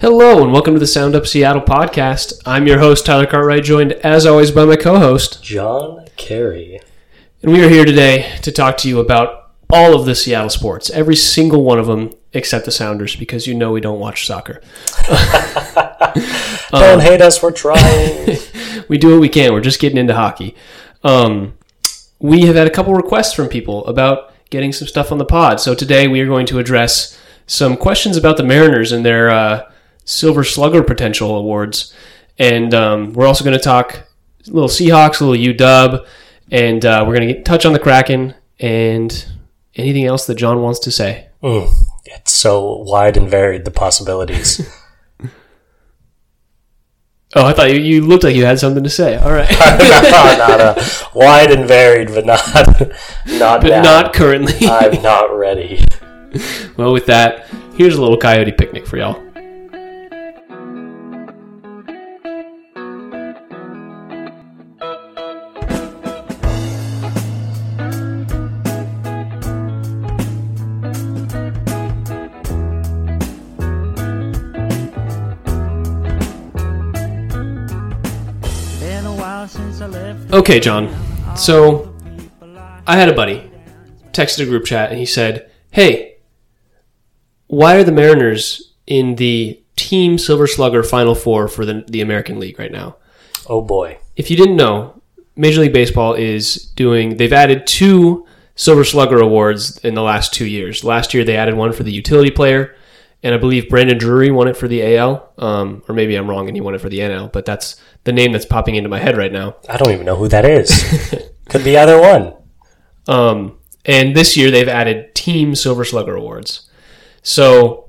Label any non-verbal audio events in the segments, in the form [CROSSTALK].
Hello and welcome to the Sound Up Seattle podcast. I'm your host, Tyler Cartwright, joined as always by my co host. John Carey. And we are here today to talk to you about all of the Seattle sports, every single one of them except the Sounders, because you know we don't watch soccer. [LAUGHS] Don't hate us, we're trying. [LAUGHS] We do what we can, we're just getting into hockey. Um, we have had a couple requests from people about getting some stuff on the pod. So today we are going to address some questions about the Mariners and their uh, Silver Slugger potential awards. And um, we're also going to talk a little Seahawks, a little UW, and uh, we're going to touch on the Kraken and anything else that John wants to say. Mm, it's so wide and varied, the possibilities. [LAUGHS] Oh, I thought you, you looked like you had something to say. All right. [LAUGHS] not uh, [LAUGHS] wide and varied, but not not but now. not currently. I'm not ready. well, with that, here's a little coyote picnic for y'all. Okay, John. So, I had a buddy texted a group chat and he said, Hey, why are the Mariners in the Team Silver Slugger Final Four for the, the American League right now? Oh boy. If you didn't know, Major League Baseball is doing, they've added two Silver Slugger awards in the last two years. Last year they added one for the utility player, and I believe Brandon Drury won it for the AL, um, or maybe I'm wrong and he won it for the NL, but that's the name that's popping into my head right now. I don't even know who that is. [LAUGHS] Could be either one. Um, and this year they've added Team Silver Slugger awards. So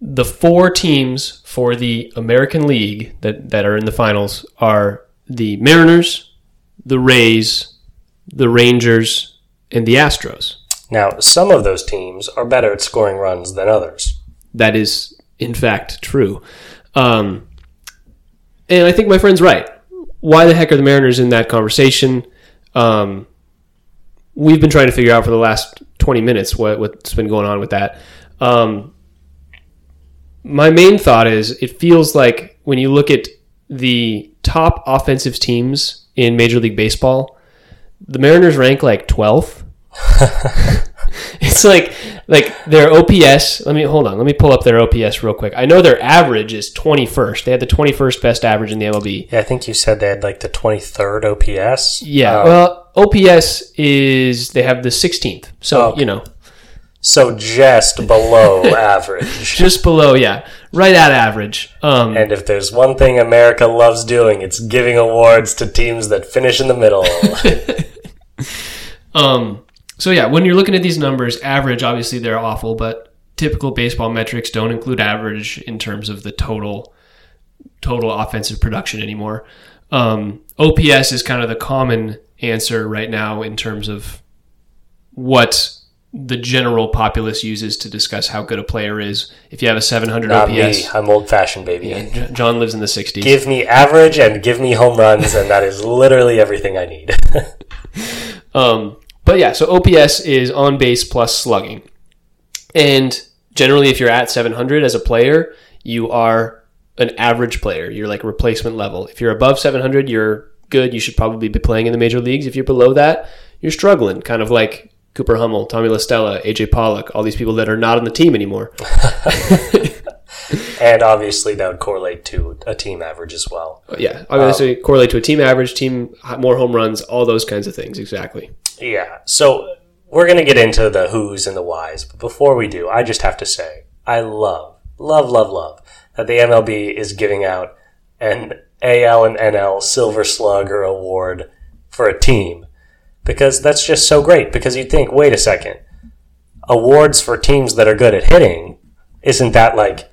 the four teams for the American League that, that are in the finals are the Mariners, the Rays, the Rangers, and the Astros. Now, some of those teams are better at scoring runs than others. That is, in fact, true. Um, and I think my friend's right. Why the heck are the Mariners in that conversation? Um, we've been trying to figure out for the last 20 minutes what, what's been going on with that. Um, my main thought is it feels like when you look at the top offensive teams in Major League Baseball, the Mariners rank like 12th. [LAUGHS] [LAUGHS] it's like like their OPS. Let me hold on. Let me pull up their OPS real quick. I know their average is 21st. They had the 21st best average in the MLB. Yeah, I think you said they had like the 23rd OPS. Yeah. Um, well, OPS is they have the 16th. So, Oh, okay. you know, so just below [LAUGHS] average. just below, yeah. Right at average. Um And if there's one thing America loves doing, it's giving awards to teams that finish in the middle. [LAUGHS] Um, so yeah, when you're looking at these numbers, average obviously they're awful, but typical baseball metrics don't include average in terms of the total total offensive production anymore. Um, OPS is kind of the common answer right now in terms of what the general populace uses to discuss how good a player is. If you have a 700 Not me. OPS, I'm old fashioned, baby. John lives in the 60s. Give me average and give me home runs, and that is literally everything I need. [LAUGHS] Um, but yeah, so OPS is on base plus slugging. And generally, if you're at 700 as a player, you are an average player. You're like replacement level. If you're above 700, you're good. You should probably be playing in the major leagues. If you're below that, you're struggling, kind of like Cooper Hummel, Tommy La Stella, AJ Pollock, all these people that are not on the team anymore. [LAUGHS] [LAUGHS] and obviously, that would correlate to a team average as well. Yeah, obviously um, correlate to a team average, team more home runs, all those kinds of things. Exactly. Yeah. So we're going to get into the who's and the whys. But before we do, I just have to say, I love, love, love, love that the MLB is giving out an AL and NL Silver Slugger award for a team because that's just so great. Because you'd think, wait a second, awards for teams that are good at hitting, isn't that like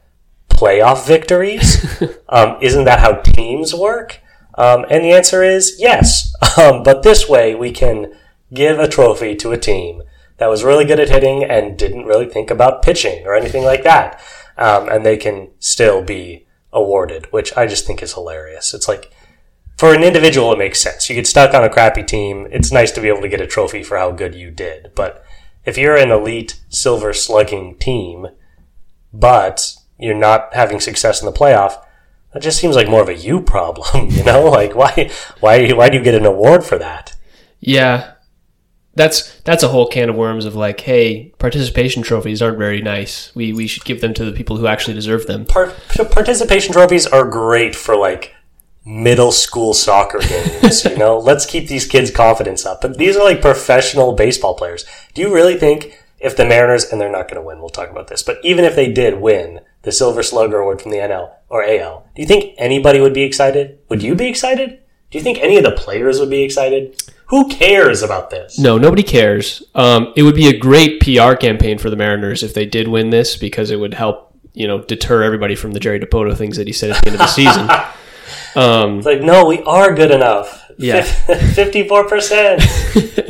playoff victories? [LAUGHS] um, isn't that how teams work? Um, and the answer is yes. [LAUGHS] Um, but this way, we can give a trophy to a team that was really good at hitting and didn't really think about pitching or anything like that. Um, and they can still be awarded, which I just think is hilarious. It's like, for an individual, it makes sense. You get stuck on a crappy team. It's nice to be able to get a trophy for how good you did. But if you're an elite silver slugging team, but you're not having success in the playoff, that just seems like more of a you problem, [LAUGHS] you know? Like why why why do you get an award for that? Yeah, that's that's a whole can of worms of like, hey, participation trophies aren't very nice. We we should give them to the people who actually deserve them. Par- participation trophies are great for like middle school soccer games, you know? Let's keep these kids' confidence up. But these are like professional baseball players. Do you really think if the Mariners, and they're not going to win, we'll talk about this, but even if they did win the Silver Slugger Award from the NL or AL, do you think anybody would be excited? Would you be excited? Do you think any of the players would be excited? Who cares about this? No, nobody cares. Um, it would be a great PR campaign for the Mariners if they did win this because it would help, you know, deter everybody from the Jerry Dipoto things that he said at the end of the season. [LAUGHS] Um, It's like, no, we are good enough. Yeah. [LAUGHS] 54%. [LAUGHS]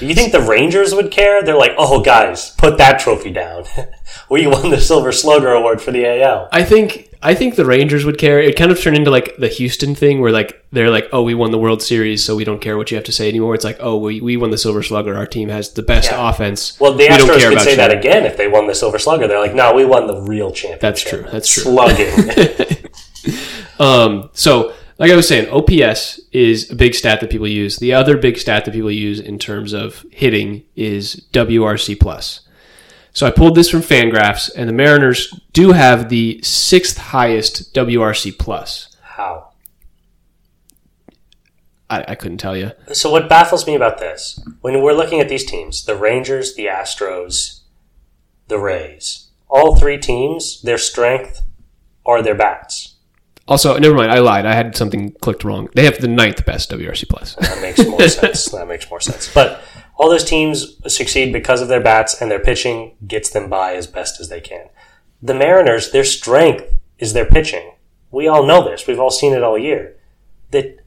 you think the Rangers would care? They're like, oh, guys, put that trophy down. [LAUGHS] we won the Silver Slugger Award for the AL. I think I think the Rangers would care. It kind of turned into like the Houston thing where like they're like, oh, we won the World Series, so we don't care what you have to say anymore. It's like, oh, we, we won the Silver Slugger. Our team has the best Yeah. offense. Well, the we Astros could say you. that again if they won the Silver Slugger. They're like, no, we won the real championship. That's true. That's true. Slugging. [LAUGHS] Um, so, like I was saying, OPS is a big stat that people use. The other big stat that people use in terms of hitting is WRC plus. So I pulled this from Fangraphs, and the Mariners do have the sixth highest WRC plus. How? I, I couldn't tell you. So what baffles me about this, when we're looking at these teams, the Rangers, the Astros, the Rays, all three teams, their strength are their bats. Also, never mind. I lied. I had something clicked wrong. They have the ninth best WRC plus. That makes more [LAUGHS] sense. That makes more sense. But all those teams succeed because of their bats and their pitching gets them by as best as they can. The Mariners, their strength is their pitching. We all know this. We've all seen it all year. That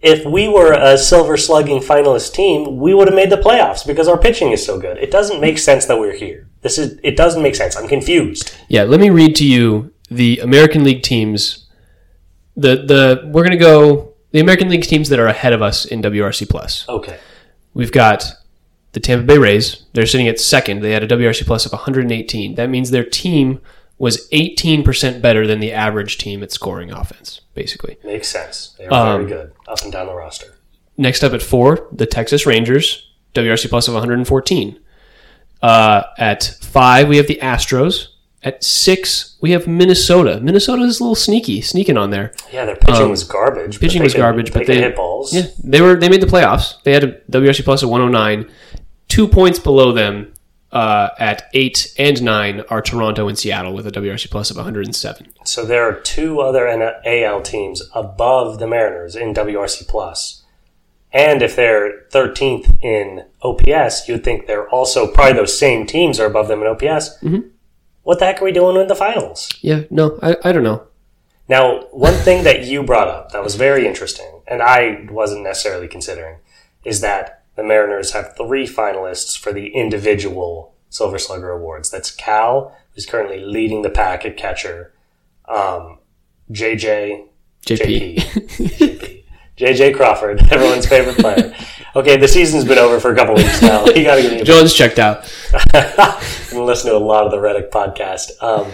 if we were a silver slugging finalist team, we would have made the playoffs because our pitching is so good. It doesn't make sense that we're here. This is it doesn't make sense. I'm confused. Yeah, let me read to you the American League teams. The the we're gonna go the American League teams that are ahead of us in WRC plus. Okay. We've got the Tampa Bay Rays. They're sitting at second. They had a WRC plus of 118. That means their team was 18% better than the average team at scoring offense, basically. Makes sense. They are Um, very good up and down the roster. Next up at four, the Texas Rangers, WRC plus of 114. Uh, at five, we have the Astros. At six, we have Minnesota. Minnesota is a little sneaky, sneaking on there. Yeah, their pitching was garbage. Um, pitching was could- garbage, but could they- hit balls. Yeah, they were. They made the playoffs. They had a WRC plus of 109. Two points below them uh, at eight and nine are Toronto and Seattle with a WRC plus of 107. So there are two other AL teams above the Mariners in WRC plus, and if they're 13th in OPS, you'd think they're also probably those same teams are above them in OPS. Mm-hmm. What the heck are we doing in the finals? Yeah, no, I, I don't know. Now, one thing that you brought up that was very interesting, and I wasn't necessarily considering, is that the Mariners have three finalists for the individual Silver Slugger awards. That's Cal, who's currently leading the pack at catcher, um, JJ, JP. JP, JJ Crawford, [LAUGHS] everyone's favorite player. [LAUGHS] Okay, the season's been over for a couple weeks now. You got to give me a Jones checked out. [LAUGHS] and listen to a lot of the Reddick podcast. Um,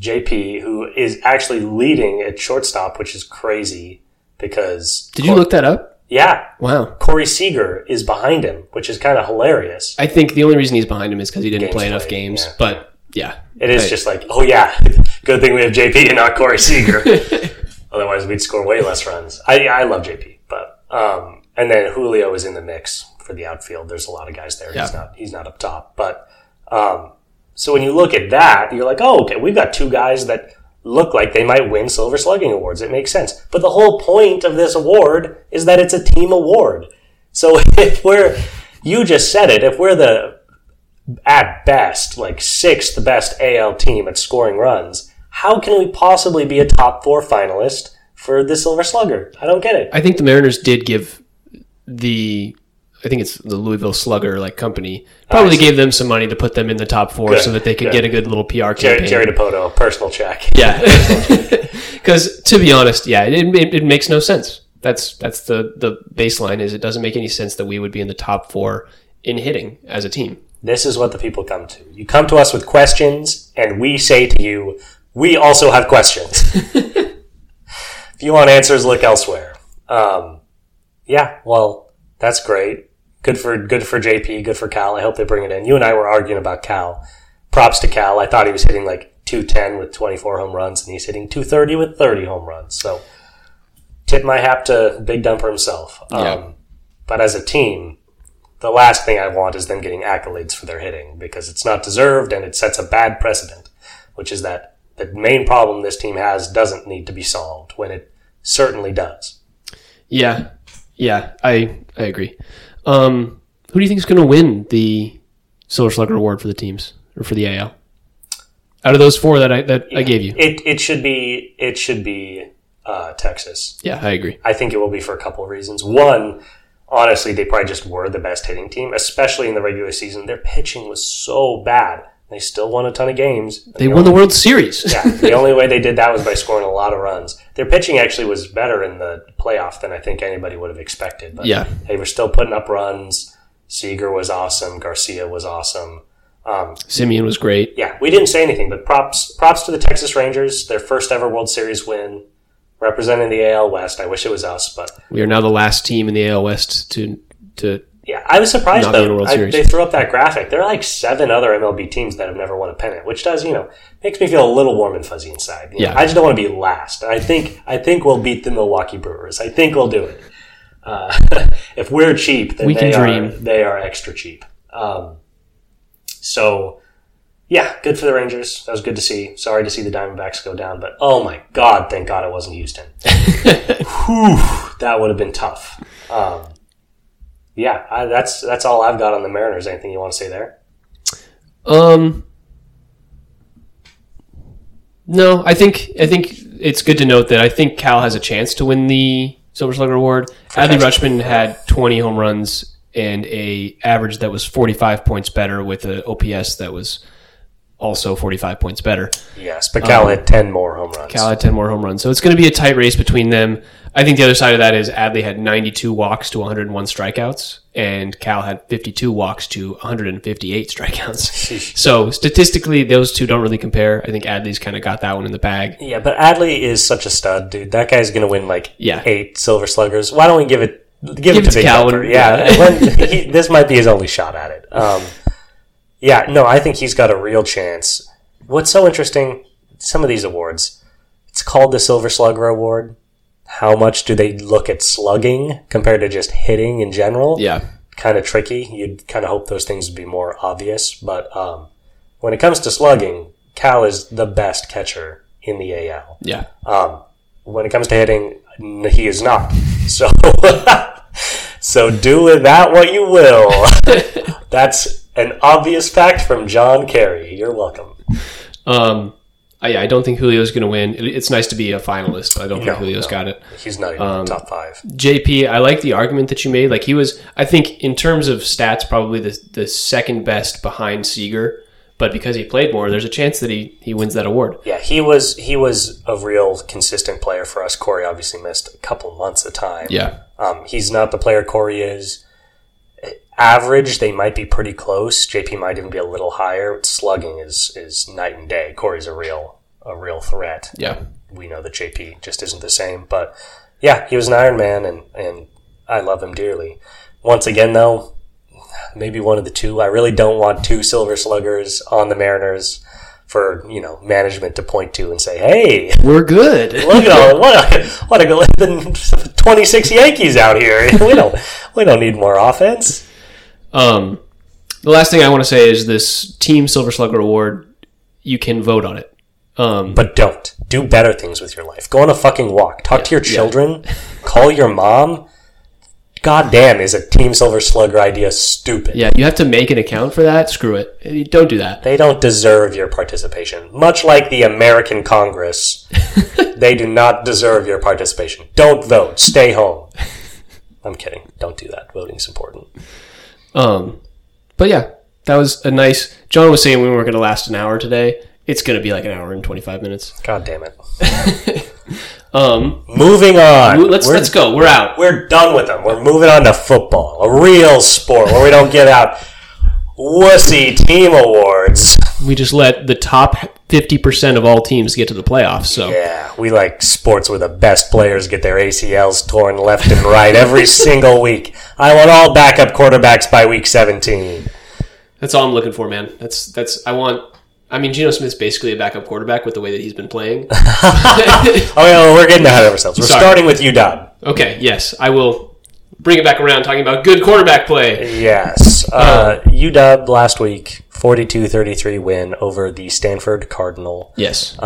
JP, who is actually leading at shortstop, which is crazy because Did you look that up? yeah, Wow. Corey Seager is behind him, which is kind of hilarious. I think the only reason he's behind him is because he didn't Games play enough played, games. yeah. But yeah, It is Right. just like, oh yeah, [LAUGHS] good thing we have JP and not Corey Seager. [LAUGHS] Otherwise, we'd score way less runs. I I love JP, but um, and then Julio is in the mix for the outfield. There's a lot of guys there. He's not he's not up top, but um, so when you look at that, you're like, oh, okay, we've got two guys that look like they might win Silver Slugging awards. It makes sense. But the whole point of this award is that it's a team award. So [LAUGHS] if we're, you just said it, if we're the at best, like sixth best AL team at scoring runs, how can we possibly be a top four finalist for the Silver Slugger? I don't get it. I think the Mariners did give the. I think it's the Louisville Slugger like company probably gave them some money to put them in the top four Good, so that they could good. get a good little PR campaign. Jerry Dipoto, personal check. Yeah, [LAUGHS] [LAUGHS] because to be honest, yeah, it, it, it makes no sense. That's that's the the baseline. Is it doesn't make any sense that we would be in the top four in hitting as a team. This is what the people come to. You come to us with questions, and we say to you, we also have questions. [LAUGHS] if you want answers, look elsewhere. Um, yeah, well, that's great. Good for good for JP. Good for Cal. I hope they bring it in. You and I were arguing about Cal. Props to Cal. I thought he was hitting like 210 with 24 home runs, and he's hitting 230 with 30 home runs. So, tip my hat to Big Dumper himself. Um, Yeah. But as a team, the last thing I want is them getting accolades for their hitting because it's not deserved and it sets a bad precedent, which is that the main problem this team has doesn't need to be solved when it certainly does. Yeah, yeah, I I agree. Um, who do you think is going to win the Silver Slugger Award for the teams or for the AL? Out of those four that I that I gave you, It it should be it should be uh, Texas. yeah, I agree. I think it will be for a couple of reasons. One, honestly, they probably just were the best hitting team, especially in the regular season. Their pitching was so bad. They still won a ton of games. They won the World Series. Yeah, the only way they did that was by scoring a lot of runs. Their pitching actually was better in the playoff than I think anybody would have expected. But Yeah. they were still putting up runs. Seager was awesome. Garcia was awesome. Um, Semien was great. yeah, we didn't say anything, but props props to the Texas Rangers, their first ever World Series win, representing the AL West. I wish it was us, but We are now the last team in the AL West to to. Yeah, I was surprised Not be in a though. I, they threw up that graphic. There are like seven other MLB teams that have never won a pennant, which does you know makes me feel a little warm and fuzzy inside. You know, Yeah. I just don't want to be last. I think I think we'll beat the Milwaukee Brewers. I think we'll do it. Uh, [LAUGHS] if we're cheap, then We they can are dream. they are extra cheap. Um, so yeah, good for the Rangers. That was good to see. Sorry to see the Diamondbacks go down, but oh my god, thank God it wasn't Houston. [LAUGHS] Whew, that would have been tough. Um, yeah, I, that's that's all I've got on the Mariners. Anything you want to say there? Um. No, I think I think it's good to note that I think Cal has a chance to win the Silver Slugger Award. Adley. Rutschman had 20 home runs and a average that was 45 points better with an OPS that was also 45 points better. Yes, but Cal had ten more home runs. Um, Cal had 10 more home runs. So it's going to be a tight race between them. I think the other side of that is Adley had 92 walks to 101 strikeouts, and Cal had 52 walks to 158 strikeouts. so statistically, those two don't really compare. I think Adley's kind of got that one in the bag. yeah, but Adley is such a stud, dude. That guy's gonna win like Yeah. eight Silver Sluggers. Why don't we give it give, Give it to to Cal Yeah, yeah. when, [LAUGHS] he, this might be his only shot at it. Um, yeah, no, I think he's got a real chance. What's so interesting? Some of these awards, it's called the Silver Slugger Award. How much do they look at slugging compared to just hitting in general? Yeah. kind of tricky. You'd kind of hope those things would be more obvious. But um, when it comes to slugging, Cal is the best catcher in the AL. Yeah. Um, when it comes to hitting, he is not. [LAUGHS] So, [LAUGHS] so do with that what you will. [LAUGHS] That's an obvious fact from John Carey. You're welcome. Um, I, I don't think Julio's going to win. It, it's nice to be a finalist, but I don't No, think Julio's no. got it. He's not even in the top five. JP, I like the argument that you made. Like he was, I think in terms of stats, probably the the second best behind Seager. But because he played more, there's a chance that he, he wins that award. Yeah, he was he was a real consistent player for us. Corey obviously missed a couple months of time. Yeah. Um, he's not the player Corey is. Average, they might be pretty close. JP might even be a little higher. Slugging is is night and day. Corey's a real a real threat. Yeah. We know that JP just isn't the same. But yeah, he was an Iron Man, and and I love him dearly. Once again, though, maybe one of the two. I really don't want two Silver Sluggers on the Mariners for you know management to point to and say, "Hey, We're good. [LAUGHS] look at all what a, what a twenty six Yankees out here. [LAUGHS] We don't we don't need more offense." Um, the last thing I want to say is this Team Silver Slugger Award, you can vote on it. Um, But don't do better things with your life. Go on a fucking walk. Talk to your yeah. children. Call your mom. God damn, is a Team Silver Slugger idea stupid? yeah, you have to make an account for that. Screw it. Don't do that. They don't deserve your participation. Much like the American Congress, [LAUGHS] they do not deserve your participation. Don't vote. Stay home. I'm kidding. Don't do that. Voting's important. Um, but yeah, that was a nice. John was saying we weren't going to last an hour today. It's going to be like an hour and twenty five minutes. God damn it. [LAUGHS] Um, Moving on. let's We're let's go. We're out. We're done with them. We're moving on to football, a real sport where we don't get out. wussy team awards. We just let the top 50% of all teams get to the playoffs. So Yeah, we like sports where the best players get their ACLs torn left and right every [LAUGHS] single week. I want all backup quarterbacks by week 17. that's all I'm looking for, man. That's that's I want. I mean, Geno Smith's basically a backup quarterback with the way that he's been playing. [LAUGHS] Oh, yeah, well, we're getting ahead of ourselves. We're Sorry. starting with you, UW. okay, yes, I will bring it back around talking about good quarterback play. Yes. Uh, UW last week, 42 33 win over the Stanford Cardinal. Yes.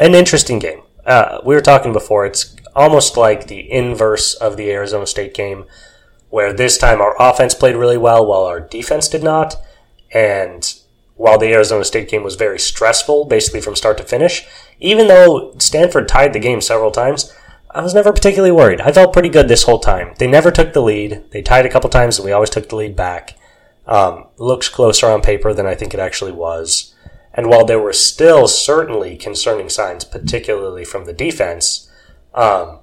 an interesting game. Uh, we were talking before, it's almost like the inverse of the Arizona State game, where this time our offense played really well while our defense did not. And while the Arizona State game was very stressful, basically from start to finish, even though Stanford tied the game several times, I was never particularly worried. I felt pretty good this whole time. They never took the lead. They tied a couple times, and we always took the lead back. Um, looks closer on paper than I think it actually was. And while there were still certainly concerning signs, particularly from the defense, um,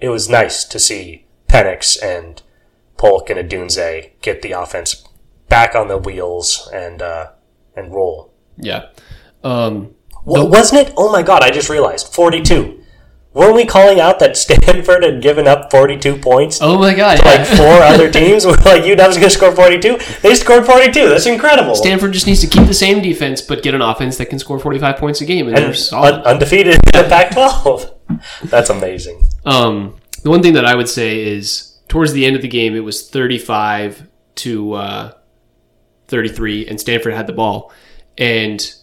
it was nice to see Penix and Polk and Odunze get the offense back on the wheels and uh, and roll. Yeah. Um, Wa- wasn't it? Oh my god! I just realized forty-two. Weren't we calling out that [LAUGHS] Stanford had given up forty-two points? oh my God. Like yeah. four other [LAUGHS] teams were like UW's going to score forty-two. They scored forty-two. That's incredible. Stanford just needs to keep the same defense, but get an offense that can score 45 points a game, and, they're solid. un- undefeated in the Pac-12. [LAUGHS] That's amazing. Um, the one thing that I would say is towards the end of the game, it was 35 to uh, 33, and Stanford had the ball. And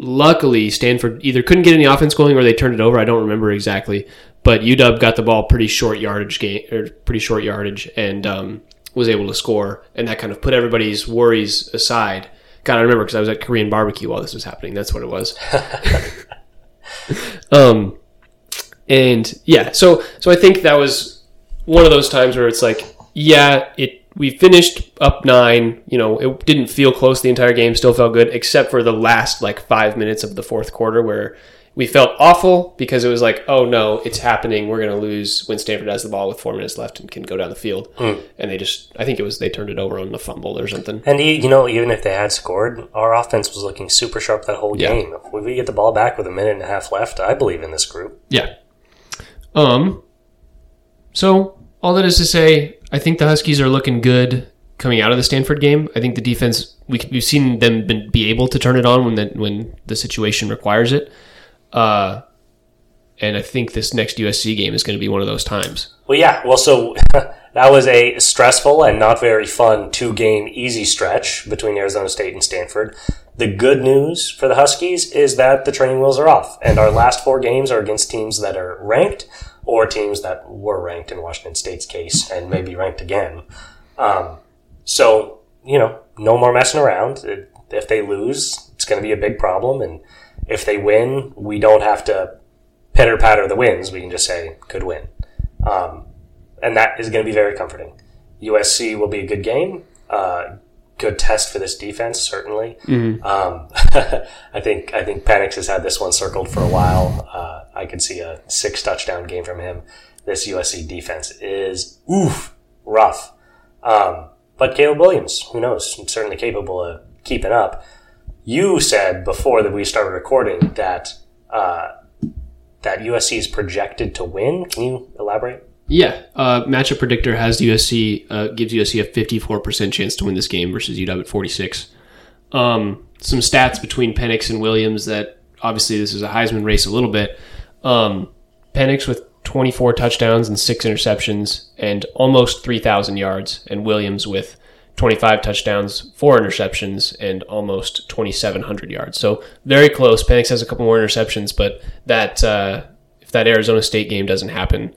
luckily, Stanford either couldn't get any offense going or they turned it over. I don't remember exactly. But UW got the ball pretty short yardage game or pretty short yardage and um, was able to score, and that kind of put everybody's worries aside. God, I remember because I was at Korean barbecue while this was happening. That's what it was. [LAUGHS] um, and yeah, so so I think that was one of those times where it's like, yeah, it we finished up nine. You know, it didn't feel close the entire game. Still felt good, except for the last like five minutes of the fourth quarter where we felt awful because it was like, oh no, it's happening. We're gonna lose when Stanford has the ball with four minutes left and can go down the field. And they just, I think it was they turned it over on the fumble or something. And you, you know, even if they had scored, our offense was looking super sharp that whole Yeah. game. If we get the ball back with a minute and a half left, I believe in this group. Yeah. Um. So all that is to say, I think the Huskies are looking good coming out of the Stanford game. I think the defense we, we've seen them been, be able to turn it on when the when the situation requires it. Uh, and I think this next USC game is going to be one of those times. Well, yeah. Well, so [LAUGHS] that was a stressful and not very fun two game easy stretch between Arizona State and Stanford. The good news for the Huskies is that the training wheels are off, and our last four games are against teams that are ranked or teams that were ranked in Washington State's case and may be ranked again. Um, so, you know, no more messing around. If they lose, it's going to be a big problem. And if they win, we don't have to pitter patter the wins. We can just say, good win. Um, and that is going to be very comforting. USC will be a good game. Uh, good test for this defense, certainly. Um, [LAUGHS] I think I think Penix has had this one circled for a while. Uh, I could see a six touchdown game from him. This USC defense is oof rough. Um, but Caleb Williams, who knows, certainly capable of keeping up. You said before that we started recording that uh, that USC is projected to win. Can you elaborate? Yeah, uh, matchup predictor has USC uh, gives USC a fifty four percent chance to win this game versus UW at forty six. Um, some stats between Penix and Williams that obviously this is a Heisman race a little bit. Um, Penix with twenty four touchdowns and six interceptions and almost three thousand yards, and Williams with twenty five touchdowns, four interceptions, and almost twenty seven hundred yards. So very close. Penix has a couple more interceptions, but that uh, if that Arizona State game doesn't happen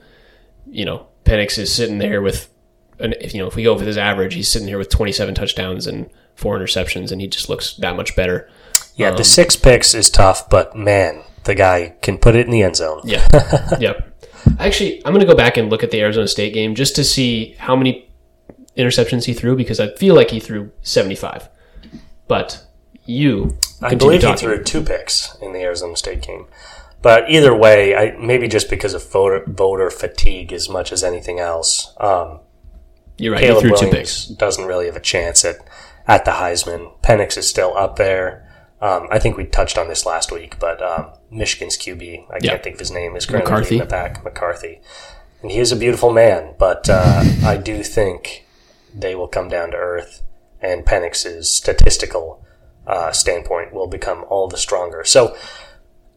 you know, Penix is sitting there with, an, if, you know, if we go with his average, he's sitting here with 27 touchdowns and four interceptions, and he just looks that much better. Yeah, the um, six picks is tough, but man, the guy can put it in the end zone. Yeah. [LAUGHS] yep. Actually, I'm going to go back and look at the Arizona State game just to see how many interceptions he threw because I feel like he threw 75. But you I believe he threw two picks in the Arizona State game. But either way, I, maybe just because of voter, voter fatigue as much as anything else, um, You're right. you Caleb threw Williams doesn't really have a chance at at the Heisman. Penix is still up there. Um, I think we touched on this last week, but um, Michigan's QB, I Yeah. can't think of his name, is currently McCarthy. in the back. McCarthy, and he is a beautiful man, but uh, [LAUGHS] I do think they will come down to earth, and Penix's statistical uh, standpoint will become all the stronger. So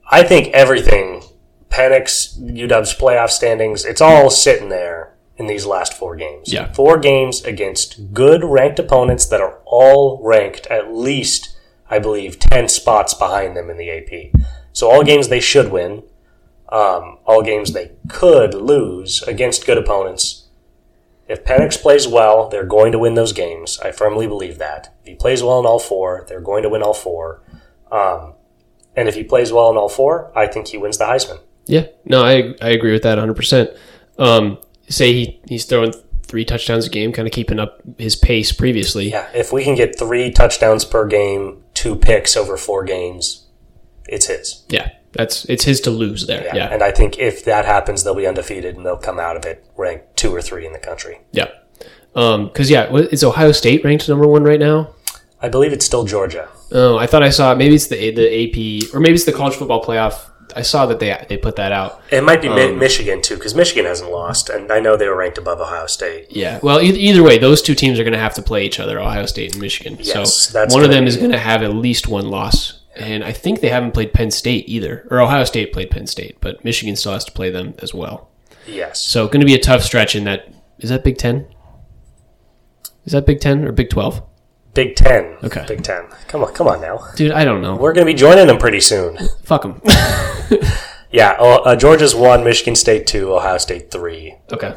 I think everything Penix, UW's playoff standings, it's all sitting there in these last four games. Yeah. Four games against good ranked opponents that are all ranked at least, I believe, 10 spots behind them in the AP. So all games they should win, um, all games they could lose against good opponents. If Penix plays well, they're going to win those games. I firmly believe that. If he plays well in all four, they're going to win all four. Um, and if he plays well in all four, I think he wins the Heisman. Yeah, no, I I agree with that 100. percent Um, say he he's throwing three touchdowns a game, kind of keeping up his pace previously. Yeah, if we can get three touchdowns per game, two picks over four games, it's his. Yeah, that's it's his to lose there. Yeah. Yeah, And I think if that happens, they'll be undefeated and they'll come out of it ranked two or three in the country. yeah. Um, because yeah, is Ohio State ranked number one right now? I believe it's still Georgia. Oh, I thought I saw maybe it's the the AP or maybe it's the college football playoff. I saw that they they put that out. It might be Um, Michigan too, because Michigan hasn't lost, and I know they were ranked above Ohio State. Yeah. Well, e- either way, those two teams are going to have to play each other, Ohio State and Michigan. Yes, so one of them is going to have at least one loss. And I think they haven't played Penn State either, or Ohio State played Penn State, but Michigan still has to play them as well. Yes. So going to be a tough stretch in that. Is that Big Ten? Is that Big Ten or Big Twelve? Big Ten. Okay. Big Ten. Come on, come on now. Dude, I don't know. We're going to be joining them pretty soon. Fuck them. [LAUGHS] Yeah, uh, uh, Georgia's one, Michigan State two, Ohio State three. okay.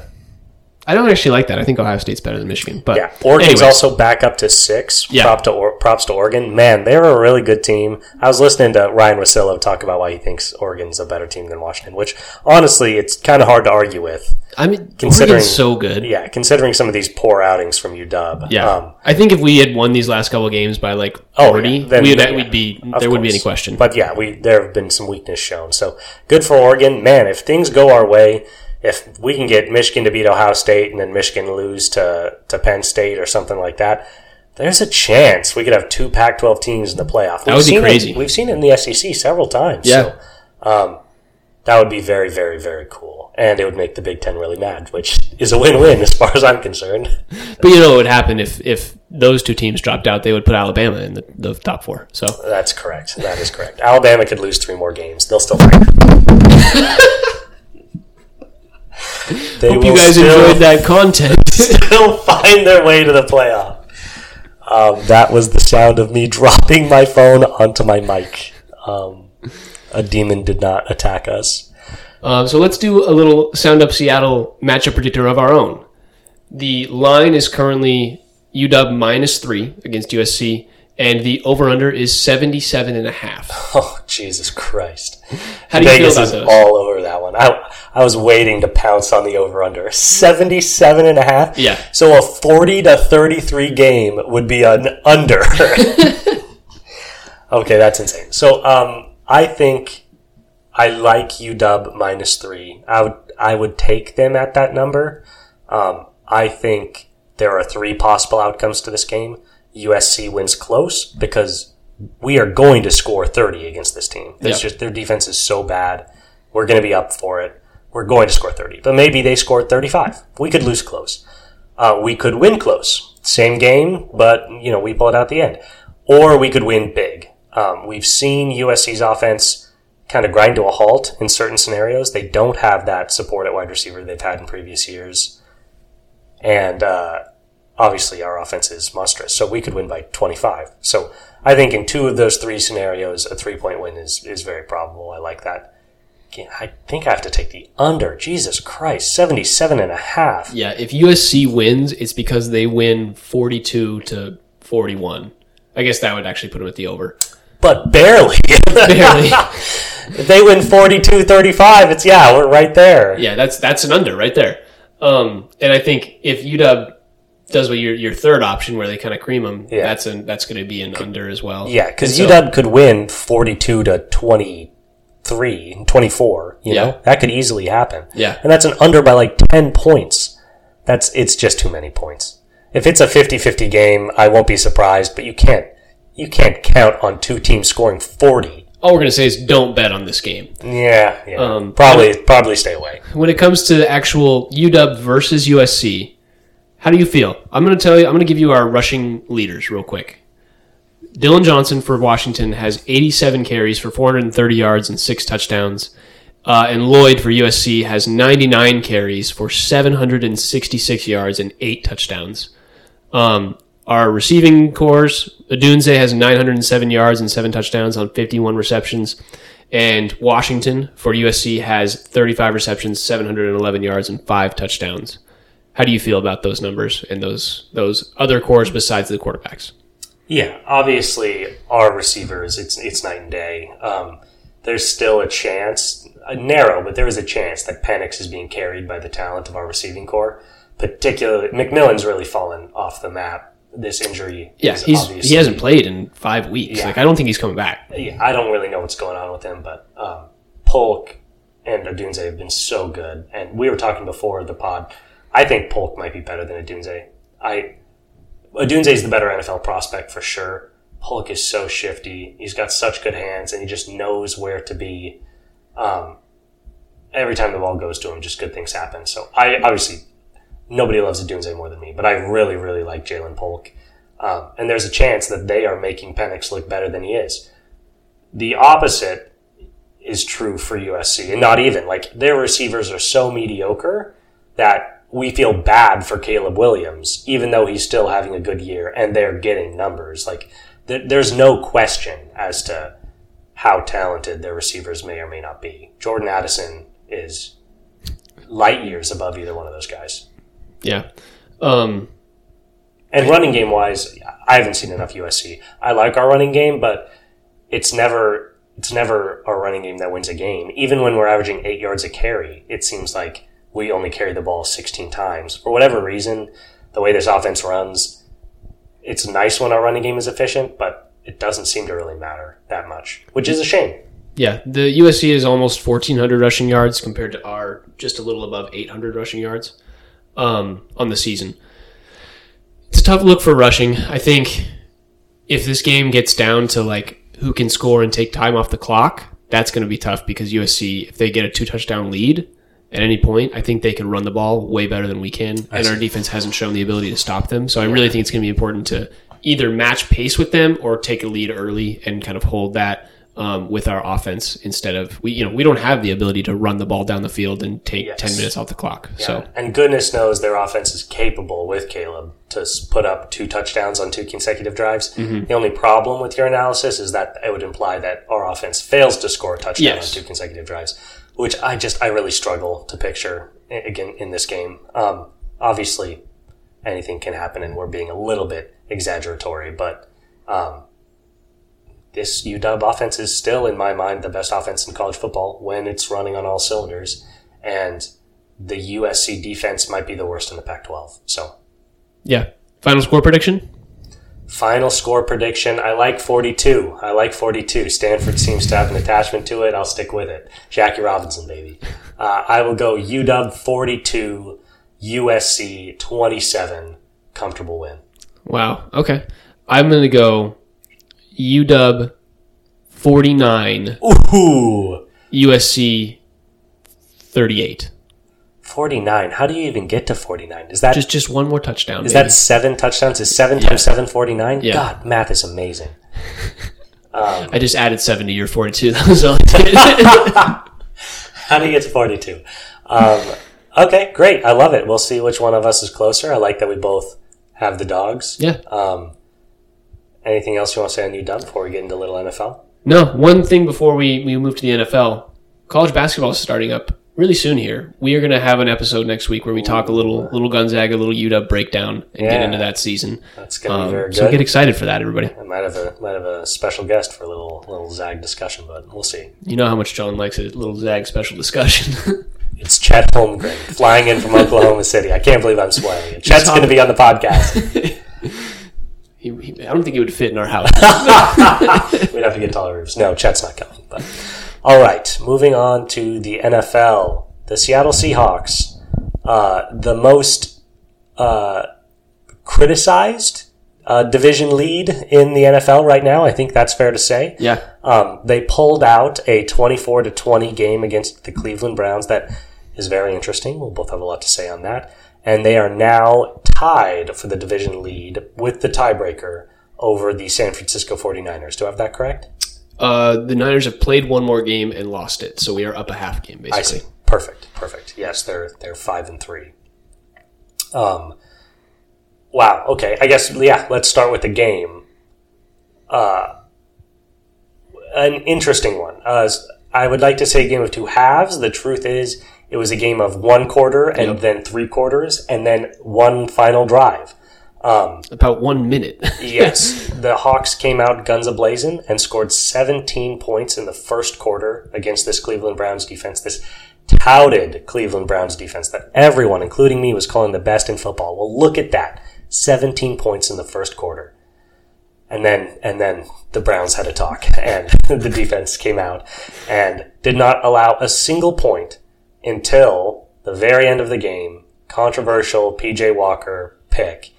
I don't actually like that. I think Ohio State's better than Michigan. But Yeah, Oregon's anyways. also back up to six. Yeah. Prop to or, props to Oregon. Man, they're a really good team. I was listening to Ryan Russillo talk about why he thinks Oregon's a better team than Washington, which honestly, it's kind of hard to argue with. I mean, Considering- Oregon's so good. Yeah, considering some of these poor outings from UW. Yeah, Um, I think if we had won these last couple of games by like Oh, forty, yeah. Then- we'd, yeah. we'd be there wouldn't be any question. But yeah, we there have been some weakness shown. So good for Oregon. Man, if things go our way, if we can get Michigan to beat Ohio State and then Michigan lose to, to Penn State or something like that, there's a chance we could have two Pac-12 teams in the playoff. We've would be seen crazy. It, we've seen it in the SEC several times. Yeah. So, um, that would be very, very, very cool. And it would make the Big Ten really mad, which is a win-win as far as I'm concerned. But you know what would happen if if those two teams dropped out? They would put Alabama in the, the top four. So That's correct. That is correct. Alabama could lose three more games. They'll still fight. [LAUGHS] they hope you guys still, enjoyed that content. [LAUGHS] still find their way to the playoff. Um, that was the sound of me [LAUGHS] dropping my phone onto my mic. Um, a demon did not attack us. um, so let's do a little Sound Up Seattle matchup predictor of our own. The line is currently UW minus three against USC, and the over under is 77 and a half. [LAUGHS] Oh, Jesus Christ. How do you Vegas feel is those? all over that one. I, I was waiting to pounce on the over under. 77 and a half? Yeah. So a 40 to 33 game would be an under. [LAUGHS] okay, that's insane. So um, I think I like UW minus three. I would I would take them at that number. Um, I think there are three possible outcomes to this game. USC wins close because we are going to score 30 against this team. There's Yeah. just their defense is so bad. We're going to be up for it. We're going to score 30. But maybe they scored 35. We could lose close. Uh, we could win close. Same game, but you know we pull it out at the end. Or we could win big. Um, we've seen USC's offense kind of grind to a halt in certain scenarios. They don't have that support at wide receiver they've had in previous years, and uh, obviously our offense is monstrous. So we could win by 25. So I think in two of those three scenarios, a three point win is is very probable. I like that. I think I have to take the under. Jesus Christ, 77 and a half. Yeah, if USC wins, it's because they win 42 to 41. I guess that would actually put them at the over. But barely. [LAUGHS] Barely. if they win 42 35, it's, yeah, we're right there. yeah, that's that's an under right there. Um, and I think if UW does what your your third option where they kind of cream them, Yeah. that's an that's going to be an under as well. Yeah, because so- UW could win 42 to 23, 24, you Yeah. know? That could easily happen. Yeah. And that's an under by like 10 points. That's it's just too many points. If it's a 50-50 game, I won't be surprised, but you can't you can't count on two teams scoring 40. All we're going to say is don't bet on this game. Yeah, yeah. Um, probably probably stay away. When it comes to actual UW versus USC, how do you feel? I'm going to tell you, I'm going to give you our rushing leaders real quick. Dillon Johnson for Washington has 87 carries for 430 yards and six touchdowns. Uh, and Lloyd for USC has 99 carries for 766 yards and eight touchdowns. Um, our receiving corps, Odunze has 907 yards and seven touchdowns on 51 receptions. And Washington for USC has 35 receptions, 711 yards, and five touchdowns. How do you feel about those numbers and those those other corps besides the quarterbacks? Yeah, obviously our receivers, it's it's night and day. Um, there's still a chance, a narrow, but there is a chance that Penix is being carried by the talent of our receiving corps. Particularly, McMillan's really fallen off the map. This injury, Yeah, is he's obviously- he hasn't played in five weeks. Yeah. Like I don't think he's coming back. yeah, I don't really know what's going on with him, but um, Polk and Odunze have been so good. And we were talking before the pod. I think Polk might be better than Odunze. I Odunze is the better NFL prospect for sure. Polk is so shifty. He's got such good hands, and he just knows where to be. Um, every time the ball goes to him, just good things happen. So I obviously nobody loves Odunze more than me, but I really, really like Ja'Lynn Polk. Um, and there's a chance that they are making Penix look better than he is. The opposite is true for USC, and not even like their receivers are so mediocre that we feel bad for Caleb Williams, even though he's still having a good year and they're getting numbers. Like th- there's no question as to how talented their receivers may or may not be. Jordan Addison is light years above either one of those guys. Yeah. Um, And running game wise, I haven't seen enough USC. I like our running game, but it's never it's never a running game that wins a game. Even when we're averaging eight yards a carry, it seems like we only carry the ball 16 times. For whatever reason, the way this offense runs, it's nice when our running game is efficient, but it doesn't seem to really matter that much, which is a shame. yeah, the USC is almost 1,400 rushing yards compared to our just a little above 800 rushing yards um, on the season. It's a tough look for rushing. I think if this game gets down to like who can score and take time off the clock, that's going to be tough because USC, if they get a two touchdown lead at any point, I think they can run the ball way better than we can. and our defense hasn't shown the ability to stop them. So I really think it's going to be important to either match pace with them or take a lead early and kind of hold that um, with our offense instead of we you know we don't have the ability to run the ball down the field and take Yes. 10 minutes off the clock. So And goodness knows their offense is capable with Caleb to put up two touchdowns on two consecutive drives. Mm-hmm. The only problem with your analysis is that it would imply that our offense fails to score a touchdown Yes. on two consecutive drives, which I just I really struggle to picture again in this game. Um, obviously, anything can happen, and we're being a little bit exaggeratory, but. Um, this UW offense is still, in my mind, the best offense in college football when it's running on all cylinders. And the USC defense might be the worst in the Pac 12. So, yeah, final score prediction. Final score prediction I like 42. I like 42. Stanford seems to have an attachment to it. I'll stick with it. Jackie Robinson, baby. Uh, I will go UW 42, USC 27. Comfortable win. Wow. Okay, I'm going to go UW 49, Ooh, USC 38. 49. How do you even get to 49? Is that Just just one more touchdown. Is baby. that seven touchdowns? Is seven times seven forty nine? Yeah. God, math is amazing. [LAUGHS] I just added seven to your 42. [LAUGHS] That was all I did. [LAUGHS] How do you get to forty two? Um, okay, great. I love it. We'll see which one of us is closer. I like that we both have the dogs. yeah. Um, anything else you want to say on UW before we get into little NFL? No, one thing before we, we move to the NFL, college basketball is starting up really soon here. We are going to have an episode next week where we talk a little little Gonzaga, a little UW breakdown, and get into that season. That's gonna be Um, very so get excited for that, everybody. I might have a might have a special guest for a little little Zag discussion, but we'll see. You know how much John likes a little Zag special discussion. [LAUGHS] It's Chet Holmgren flying in from Oklahoma City. I can't believe I'm spoiling it. Chet's going to be on the podcast. [LAUGHS] he, he, I don't think he would fit in our house. [LAUGHS] We'd have to get taller roofs. No, Chet's not coming. But all right, moving on to the NFL. The Seattle Seahawks, uh, the most uh, criticized uh, division lead in the NFL right now. I think that's fair to say. Yeah. Um, they pulled out a 24 to 20 game against the Cleveland Browns. That is very interesting. We'll both have a lot to say on that. And they are now tied for the division lead with the tiebreaker over the San Francisco 49ers. Do I have that correct? Uh, the Niners have played one more game and lost it, so we are up a half game basically. I see. Perfect. Perfect. Yes, they're they're five and three. Um. Wow. Okay. I guess yeah. Let's start with the game. Uh, an interesting one. Uh, I would like to say a game of two halves. The truth is, it was a game of one quarter and Yep. then three quarters and then one final drive. Um, About one minute. [LAUGHS] yes, the Hawks came out guns ablazing and scored 17 points in the first quarter against this Cleveland Browns defense. This touted Cleveland Browns defense that everyone, including me, was calling the best in football. Well, look at that. 17 points in the first quarter. And then, and then the Browns had a talk [LAUGHS] and the defense came out and did not allow a single point until the very end of the game. Controversial PJ Walker pick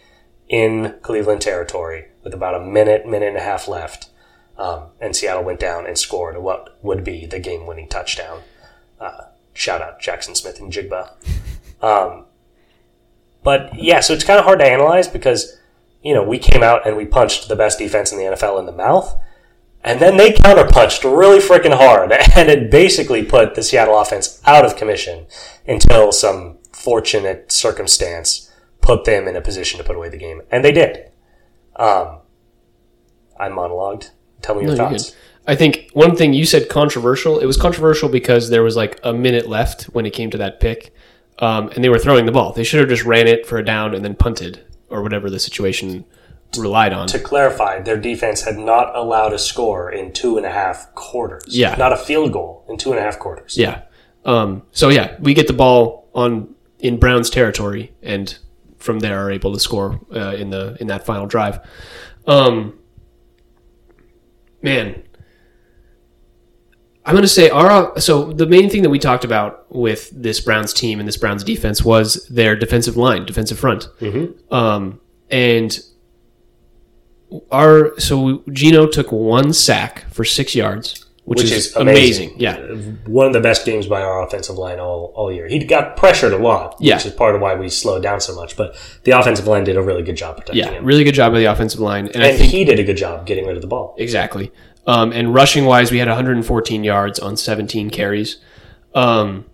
in Cleveland territory with about a minute, minute and a half left. Um, and Seattle went down and scored what would be the game winning touchdown. Uh, shout out Jaxon Smith-Njigba. Um, but yeah, so it's kind of hard to analyze because, you know, we came out and we punched the best defense in the NFL in the mouth. And then they counterpunched really freaking hard. [LAUGHS] And it basically put the Seattle offense out of commission until some fortunate circumstance put them in a position to put away the game. And they did. Um, I monologued. Tell me your No, thoughts. I think one thing you said controversial. It was controversial because there was like a minute left when it came to that pick, um, and they were throwing the ball. They should have just ran it for a down and then punted or whatever the situation relied on. To clarify, their defense had not allowed a score in two and a half quarters. Yeah. Not a field goal in two and a half quarters. Yeah. Um, so yeah, we get the ball on in Browns territory, and from there are able to score uh, in the in that final drive. Um, man, I'm going to say our so the main thing that we talked about with this Browns team and this Browns defense was their defensive line, defensive front, um, and our so Geno took one sack for six yards, which, Which is, is amazing. amazing. Yeah, One of the best games by our offensive line all, all year. He got pressured a lot, Yeah. which is part of why we slowed down so much. But the offensive line did a really good job protecting Yeah, him. really good job by the offensive line, and, I and think he did a good job getting rid of the ball. exactly. Um, and rushing wise, we had 114 yards on 17 carries. Um,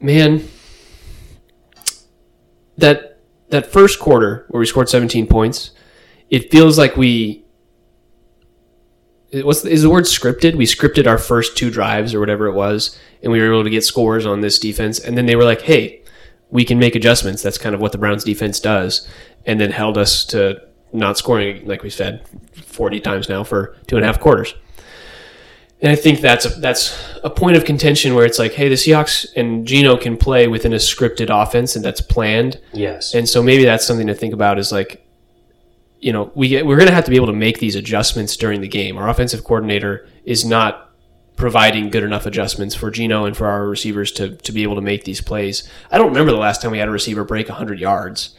man, that that first quarter where we scored 17 points, it feels like we. What's the, is the word scripted? We scripted our first two drives or whatever it was, and we were able to get scores on this defense. And then they were like, "Hey, we can make adjustments." That's kind of what the Browns defense does, and then held us to not scoring, like we said, 40 times now for two and a half quarters. And I think that's a, that's a point of contention where it's like, hey, the Seahawks and Geno can play within a scripted offense, and that's planned. Yes. And so maybe that's something to think about is like, you know, we we're going to have to be able to make these adjustments during the game. Our offensive coordinator is not providing good enough adjustments for Geno and for our receivers to, to be able to make these plays. I don't remember the last time we had a receiver break 100 yards.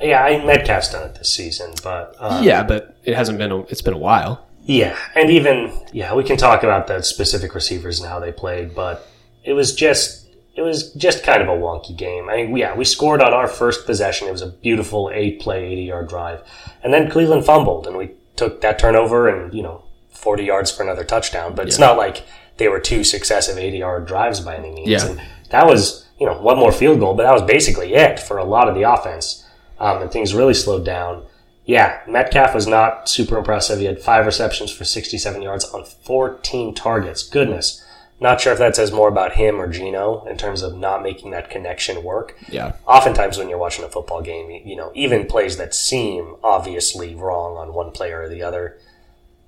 yeah, I Metcalf's done it this season, but uh, Yeah, but it hasn't been, a, it's been a while. Yeah, and even yeah, we can talk about the specific receivers and how they played, but it was just it was just kind of a wonky game. I mean, yeah, we scored on our first possession. It was a beautiful eight play, eighty yard drive, and then Cleveland fumbled, and we took that turnover and you know forty yards for another touchdown. But it's not like they were two successive eighty yard drives by any means. Yeah. And that was you know one more field goal, but that was basically it for a lot of the offense, um, and things really slowed down. Yeah, Metcalf was not super impressive. He had five receptions for 67 yards on 14 targets. Goodness. Not sure if that says more about him or Geno in terms of not making that connection work. Yeah. Oftentimes, when you're watching a football game, you- know, even plays that seem obviously wrong on one player or the other,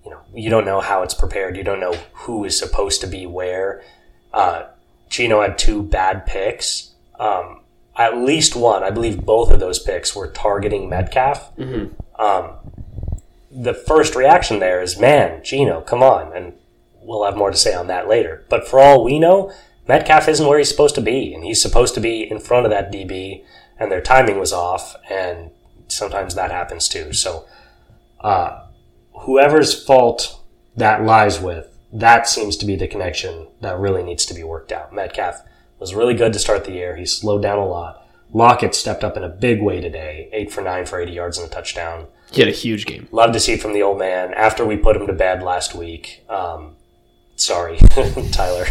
you know, you don't know how it's prepared. You don't know who is supposed to be where. Uh, Geno had two bad picks. Um, at least one, I believe both of those picks were targeting Metcalf. Um, the first reaction there is, man, Geno, come on. And we'll have more to say on that later. But for all we know, Metcalf isn't where he's supposed to be, and he's supposed to be in front of that DB and their timing was off, and sometimes that happens too. So, uh, whoever's fault that lies with, that seems to be the connection that really needs to be worked out. Metcalf was really good to start the year. He slowed down a lot. Lockett stepped up in a big way today, eight for nine for 80 yards and a touchdown. He had a huge game. Love to see from the old man after we put him to bed last week. Um, sorry, [LAUGHS] Tyler.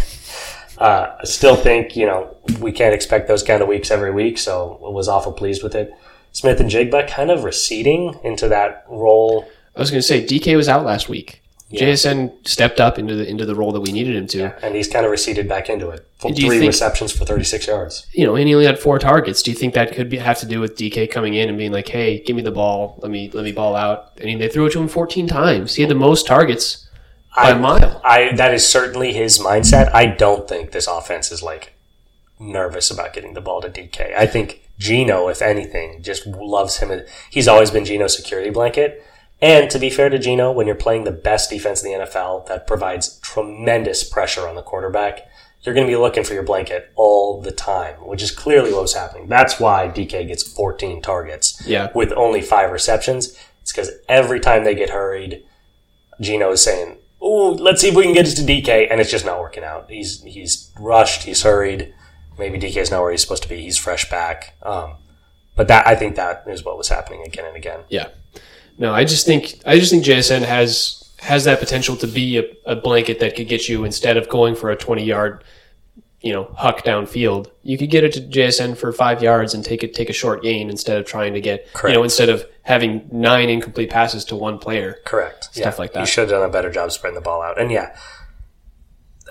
Uh, I still think, you know, we can't expect those kind of weeks every week, so I was awful pleased with it. Smith-Njigba kind of receding into that role. I was going to say DK was out last week. JSN stepped up into the into the role that we needed him to. And he's kind of receded back into it. Three think- receptions for 36 yards. You know, and he only had four targets. Do you think that could be, have to do with DK coming in and being like, "Hey, give me the ball. Let me let me ball out." I mean, they threw it to him 14 times. He had the most targets by a mile. I that is certainly his mindset. I don't think this offense is like nervous about getting the ball to DK. I think Geno, if anything, just loves him. He's always been Geno's security blanket. And to be fair to Geno, when you're playing the best defense in the NFL that provides tremendous pressure on the quarterback, you're going to be looking for your blanket all the time, which is clearly what was happening. That's why DK gets 14 targets Yeah. with only five receptions. It's because every time they get hurried, Geno is saying, "Ooh, let's see if we can get it to DK," and it's just not working out. He's he's rushed, he's hurried. Maybe DK's not where he's supposed to be. He's fresh back. Um, but that I think that is what was happening again and again. Yeah. No, I just think I just think JSN has has that potential to be a, a blanket that could get you instead of going for a 20 yard, you know, huck downfield. You could get it to JSN for five yards and take it take a short gain instead of trying to get Correct. you know instead of having nine incomplete passes to one player. Correct. Stuff like that. You should have done a better job spreading the ball out. And yeah,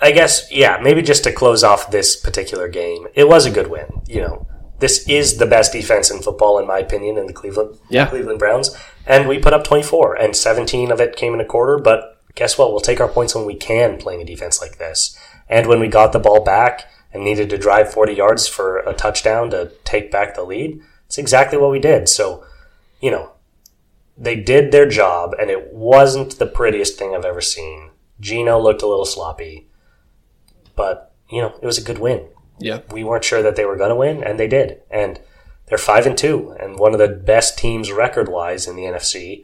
I guess yeah, maybe just to close off this particular game, it was a good win. You know, this is the best defense in football, in my opinion, in the Cleveland Yeah. Cleveland Browns, and we put up 24, and 17 of it came in a quarter. But guess what? We'll take our points when we can playing a defense like this, and when we got the ball back and needed to drive 40 yards for a touchdown to take back the lead. It's exactly what we did. So, you know, they did their job, and it wasn't the prettiest thing I've ever seen. Geno looked a little sloppy, but you know, it was a good win. Yeah. We weren't sure that they were going to win, and they did. And they're five and two, and one of the best teams record-wise in the NFC.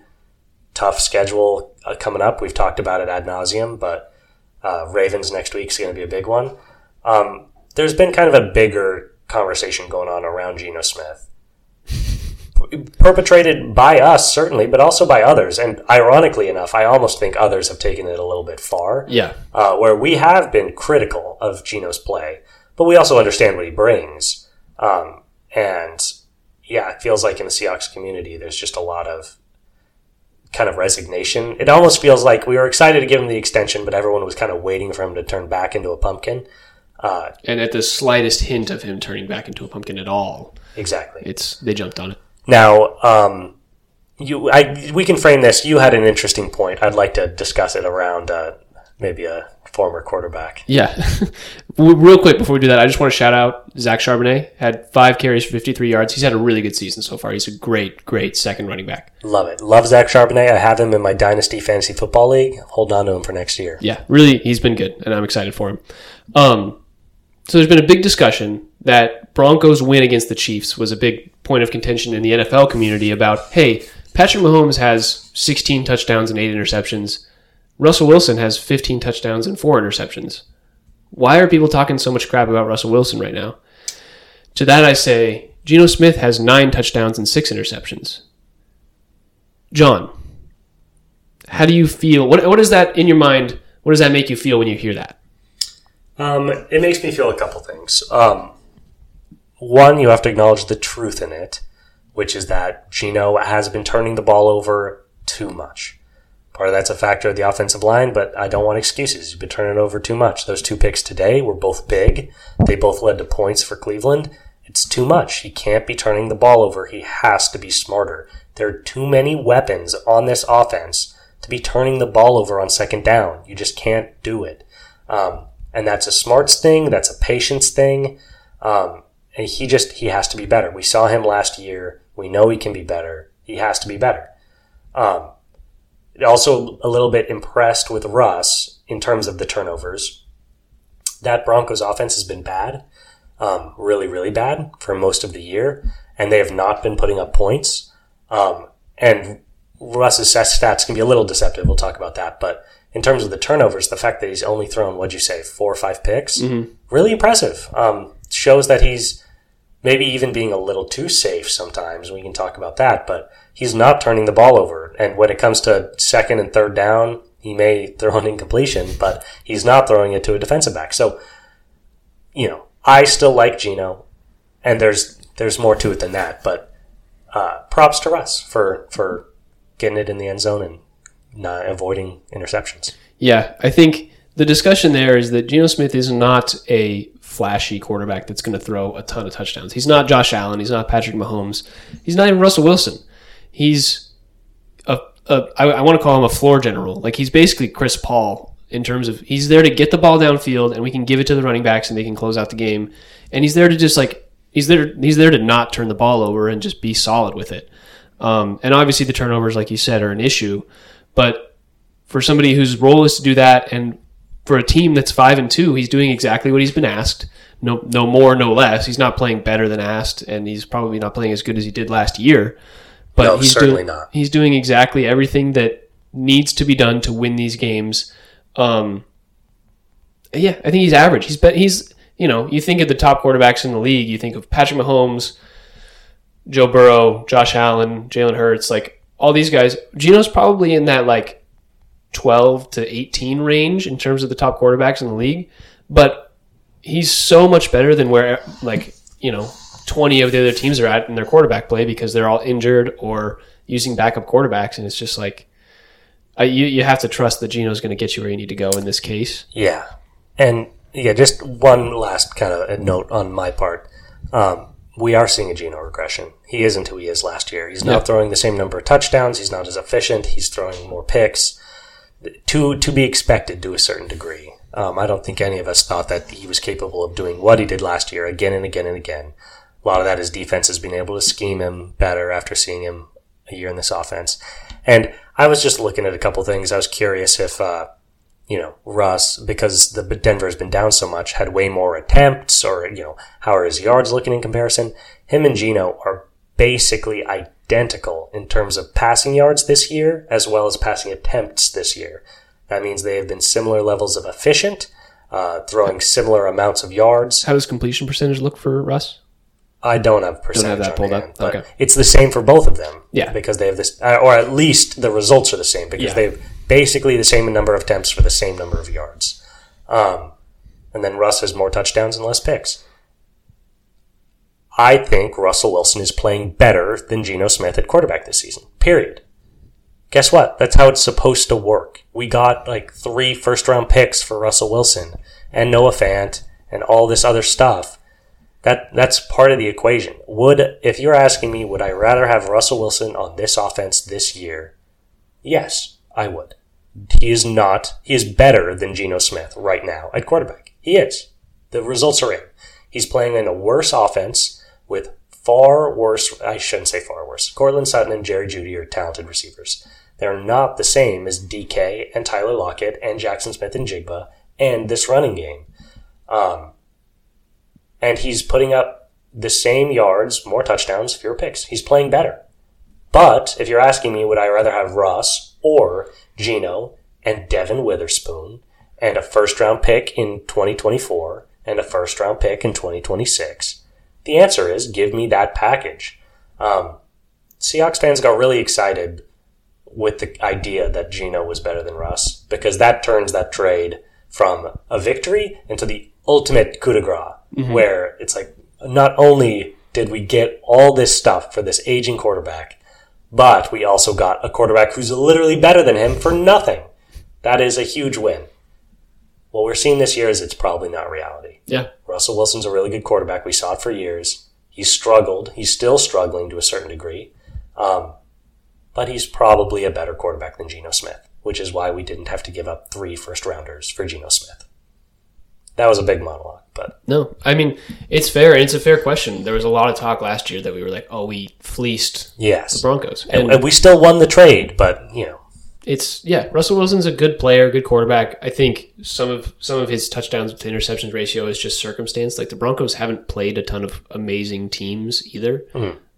Tough schedule uh, coming up. We've talked about it ad nauseum, but uh, Ravens next week is going to be a big one. Um, there's been kind of a bigger conversation going on around Geno Smith [LAUGHS] perpetrated by us certainly, but also by others. And ironically enough, I almost think others have taken it a little bit far. Yeah. Uh, where we have been critical of Geno's play, but we also understand what he brings. Um, and yeah, it feels like in the Seahawks community, there's just a lot of kind of resignation. It almost feels like we were excited to give him the extension, but everyone was kind of waiting for him to turn back into a pumpkin. Uh, And at the slightest hint of him turning back into a pumpkin at all, exactly. it's they jumped on it. Now, um, you, I, we can frame this. You had an interesting point. I'd like to discuss it around uh, maybe a former quarterback. Yeah. [LAUGHS] Real quick before we do that, I just want to shout out Zach Charbonnet. Had five carries for 53 yards. He's had a really good season so far. He's a great, great second running back. Love it. Love Zach Charbonnet. I have him in my Dynasty Fantasy Football League. Hold on to him for next year. Yeah, really, he's been good, and I'm excited for him. Um, so there's been a big discussion that Broncos win against the Chiefs was a big point of contention in the NFL community about, hey, Patrick Mahomes has 16 touchdowns and eight interceptions. Russell Wilson has 15 touchdowns and four interceptions. Why are people talking so much crap about Russell Wilson right now? To that I say, Geno Smith has nine touchdowns and six interceptions. John, how do you feel? What, what is that in your mind? What does that make you feel when you hear that? Um, it makes me feel a couple things. Um, one, you have to acknowledge the truth in it, which is that Geno has been turning the ball over too much. Part of that's a factor of the offensive line, but I don't want excuses. He's been turning it over too much. Those two picks today were both big. They both led to points for Cleveland. It's too much. He can't be turning the ball over. He has to be smarter. There are too many weapons on this offense to be turning the ball over on second down. You just can't do it. Um, and that's a smarts thing. That's a patience thing. Um, and he just he has to be better. We saw him last year. We know he can be better. He has to be better. Um, also, a little bit impressed with Russ in terms of the turnovers. That Broncos offense has been bad, um, really, really bad for most of the year. and they have not been putting up points. Um, and Russ's stats can be a little deceptive. We'll talk about that. But in terms of the turnovers, the fact that he's only thrown, what'd you say, four or five picks, really impressive. Um, shows that he's maybe even being a little too safe sometimes. We can talk about that, but he's not turning the ball over. And when it comes to second and third down, he may throw an incompletion, but he's not throwing it to a defensive back. So, you know, I still like Geno, and there's there's more to it than that. But uh, props to Russ for for getting it in the end zone and not avoiding interceptions. Yeah, I think the discussion there is that Geno Smith is not a flashy quarterback that's going to throw a ton of touchdowns. He's not Josh Allen. He's not Patrick Mahomes. He's not even Russell Wilson. He's a, a I, I want to call him a floor general. Like he's basically Chris Paul in terms of he's there to get the ball downfield and we can give it to the running backs and they can close out the game. And he's there to just like he's there he's there to not turn the ball over and just be solid with it. Um, and obviously the turnovers, like you said, are an issue. But for somebody whose role is to do that, and for a team that's five and two, he's doing exactly what he's been asked. No, no more, no less. He's not playing better than asked, and he's probably not playing as good as he did last year. But No, he's certainly doing, not. He's doing exactly everything that needs to be done to win these games. Um, yeah, I think he's average. He's bet he's you know you think of the top quarterbacks in the league. You think of Patrick Mahomes, Joe Burrow, Josh Allen, Jalen Hurts, like all these guys. Geno's probably in that like 12 to 18 range in terms of the top quarterbacks in the league, but he's so much better than where like, you know, 20 of the other teams are at in their quarterback play because they're all injured or using backup quarterbacks and it's just like I, you you have to trust that Geno's going to get you where you need to go in this case. Yeah. And yeah, just one last kind of note on my part. Um, we are seeing a Geno regression. He isn't who he is last year. He's not Yeah. throwing the same number of touchdowns. He's not as efficient. He's throwing more picks. To to be expected to a certain degree. Um, I don't think any of us thought that he was capable of doing what he did last year again and again and again. A lot of that is defense has been able to scheme him better after seeing him a year in this offense. And I was just looking at a couple things. I was curious if uh, you know, Russ, because the Denver has been down so much, had way more attempts, or you know, how are his yards looking in comparison? Him and Geno are basically identical in terms of passing yards this year, as well as passing attempts this year. That means they have been similar levels of efficient, uh, throwing similar amounts of yards. How does completion percentage look for Russ? I don't have percentage that on pulled up? hand, but Okay. it's the same for both of them. Yeah. because they have this, uh, or at least the results are the same because Yeah. they have basically the same number of attempts for the same number of yards. Um, and then Russ has more touchdowns and less picks. I think Russell Wilson is playing better than Geno Smith at quarterback this season. Period. Guess what? That's how it's supposed to work. We got like three first round picks for Russell Wilson and Noah Fant and all this other stuff. That that's part of the equation. Would if you're asking me, would I rather have Russell Wilson on this offense this year? Yes, I would. He is not. He is better than Geno Smith right now at quarterback. He is. The results are in. He's playing in a worse offense with far worse. I shouldn't say far worse. Courtland Sutton and Jerry Jeudy are talented receivers. They're not the same as DK and Tyler Lockett and Jaxon Smith-Njigba and this running game. Um, and he's putting up the same yards, more touchdowns, fewer picks. He's playing better. But if you're asking me, would I rather have Russ or Geno and Devon Witherspoon and a first round pick in 2024 and a first round pick in 2026? The answer is give me that package. Um, Seahawks fans got really excited with the idea that Geno was better than Russ because that turns that trade from a victory into the ultimate coup de grace, where it's like not only did we get all this stuff for this aging quarterback, but we also got a quarterback who's literally better than him for nothing. That is a huge win. What we're seeing this year is it's probably not reality. Yeah. Russell Wilson's a really good quarterback. We saw it for years. He struggled. He's still struggling to a certain degree. Um, but he's probably a better quarterback than Geno Smith, which is why we didn't have to give up three first rounders for Geno Smith. That was a big monologue, but No, I mean it's fair and it's a fair question. There was a lot of talk last year that we were like, "Oh, we fleeced yes. the Broncos," And, and we still won the trade, but, you know, it's yeah. Russell Wilson's a good player, good quarterback. I think some of some of his touchdowns to interceptions ratio is just circumstance. Like the Broncos haven't played a ton of amazing teams either.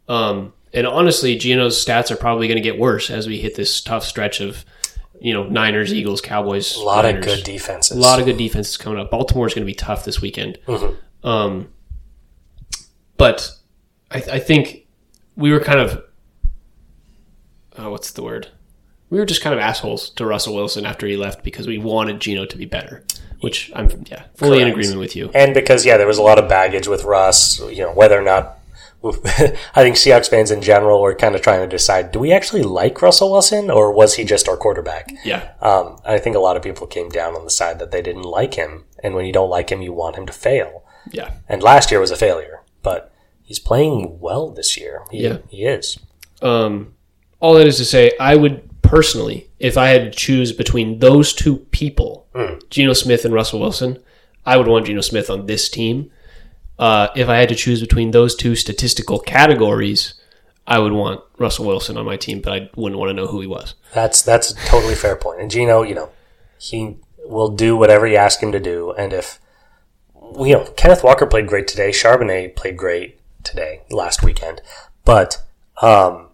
Um, and honestly, Geno's stats are probably going to get worse as we hit this tough stretch of you know Niners, Eagles, Cowboys. A lot Niners. of good defenses. A lot of good defenses coming up. Baltimore's going to be tough this weekend. Um, but I, I think we were kind of, oh, what's the word? We were just kind of assholes to Russell Wilson after he left because we wanted Geno to be better, which I'm yeah fully in agreement with you. And because yeah, there was a lot of baggage with Russ. You know whether or not. [LAUGHS] I think Seahawks fans in general were kind of trying to decide: do we actually like Russell Wilson, or was he just our quarterback? Yeah, Um, I think a lot of people came down on the side that they didn't like him, and when you don't like him, you want him to fail. yeah, And last year was a failure, but he's playing well this year. He, Yeah. he is. Um, all that is to say, I would personally, if I had to choose between those two people, Geno Smith and Russell Wilson, I would want Geno Smith on this team. Uh, if I had to choose between those two statistical categories, I would want Russell Wilson on my team, but I wouldn't want to know who he was. That's that's a totally fair point. And Geno, you know, he will do whatever you ask him to do. And if you know, Kenneth Walker played great today. Charbonnet played great today, last weekend. But um,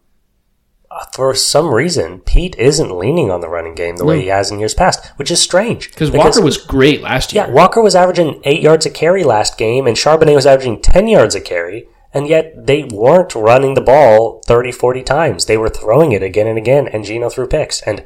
Uh, for some reason, Pete isn't leaning on the running game the way he has in years past, which is strange. Because Walker was great last year. Yeah, Walker was averaging eight yards a carry last game, and Charbonnet was averaging 10 yards a carry, and yet they weren't running the ball 30, 40 times. They were throwing it again and again, and Geno threw picks. And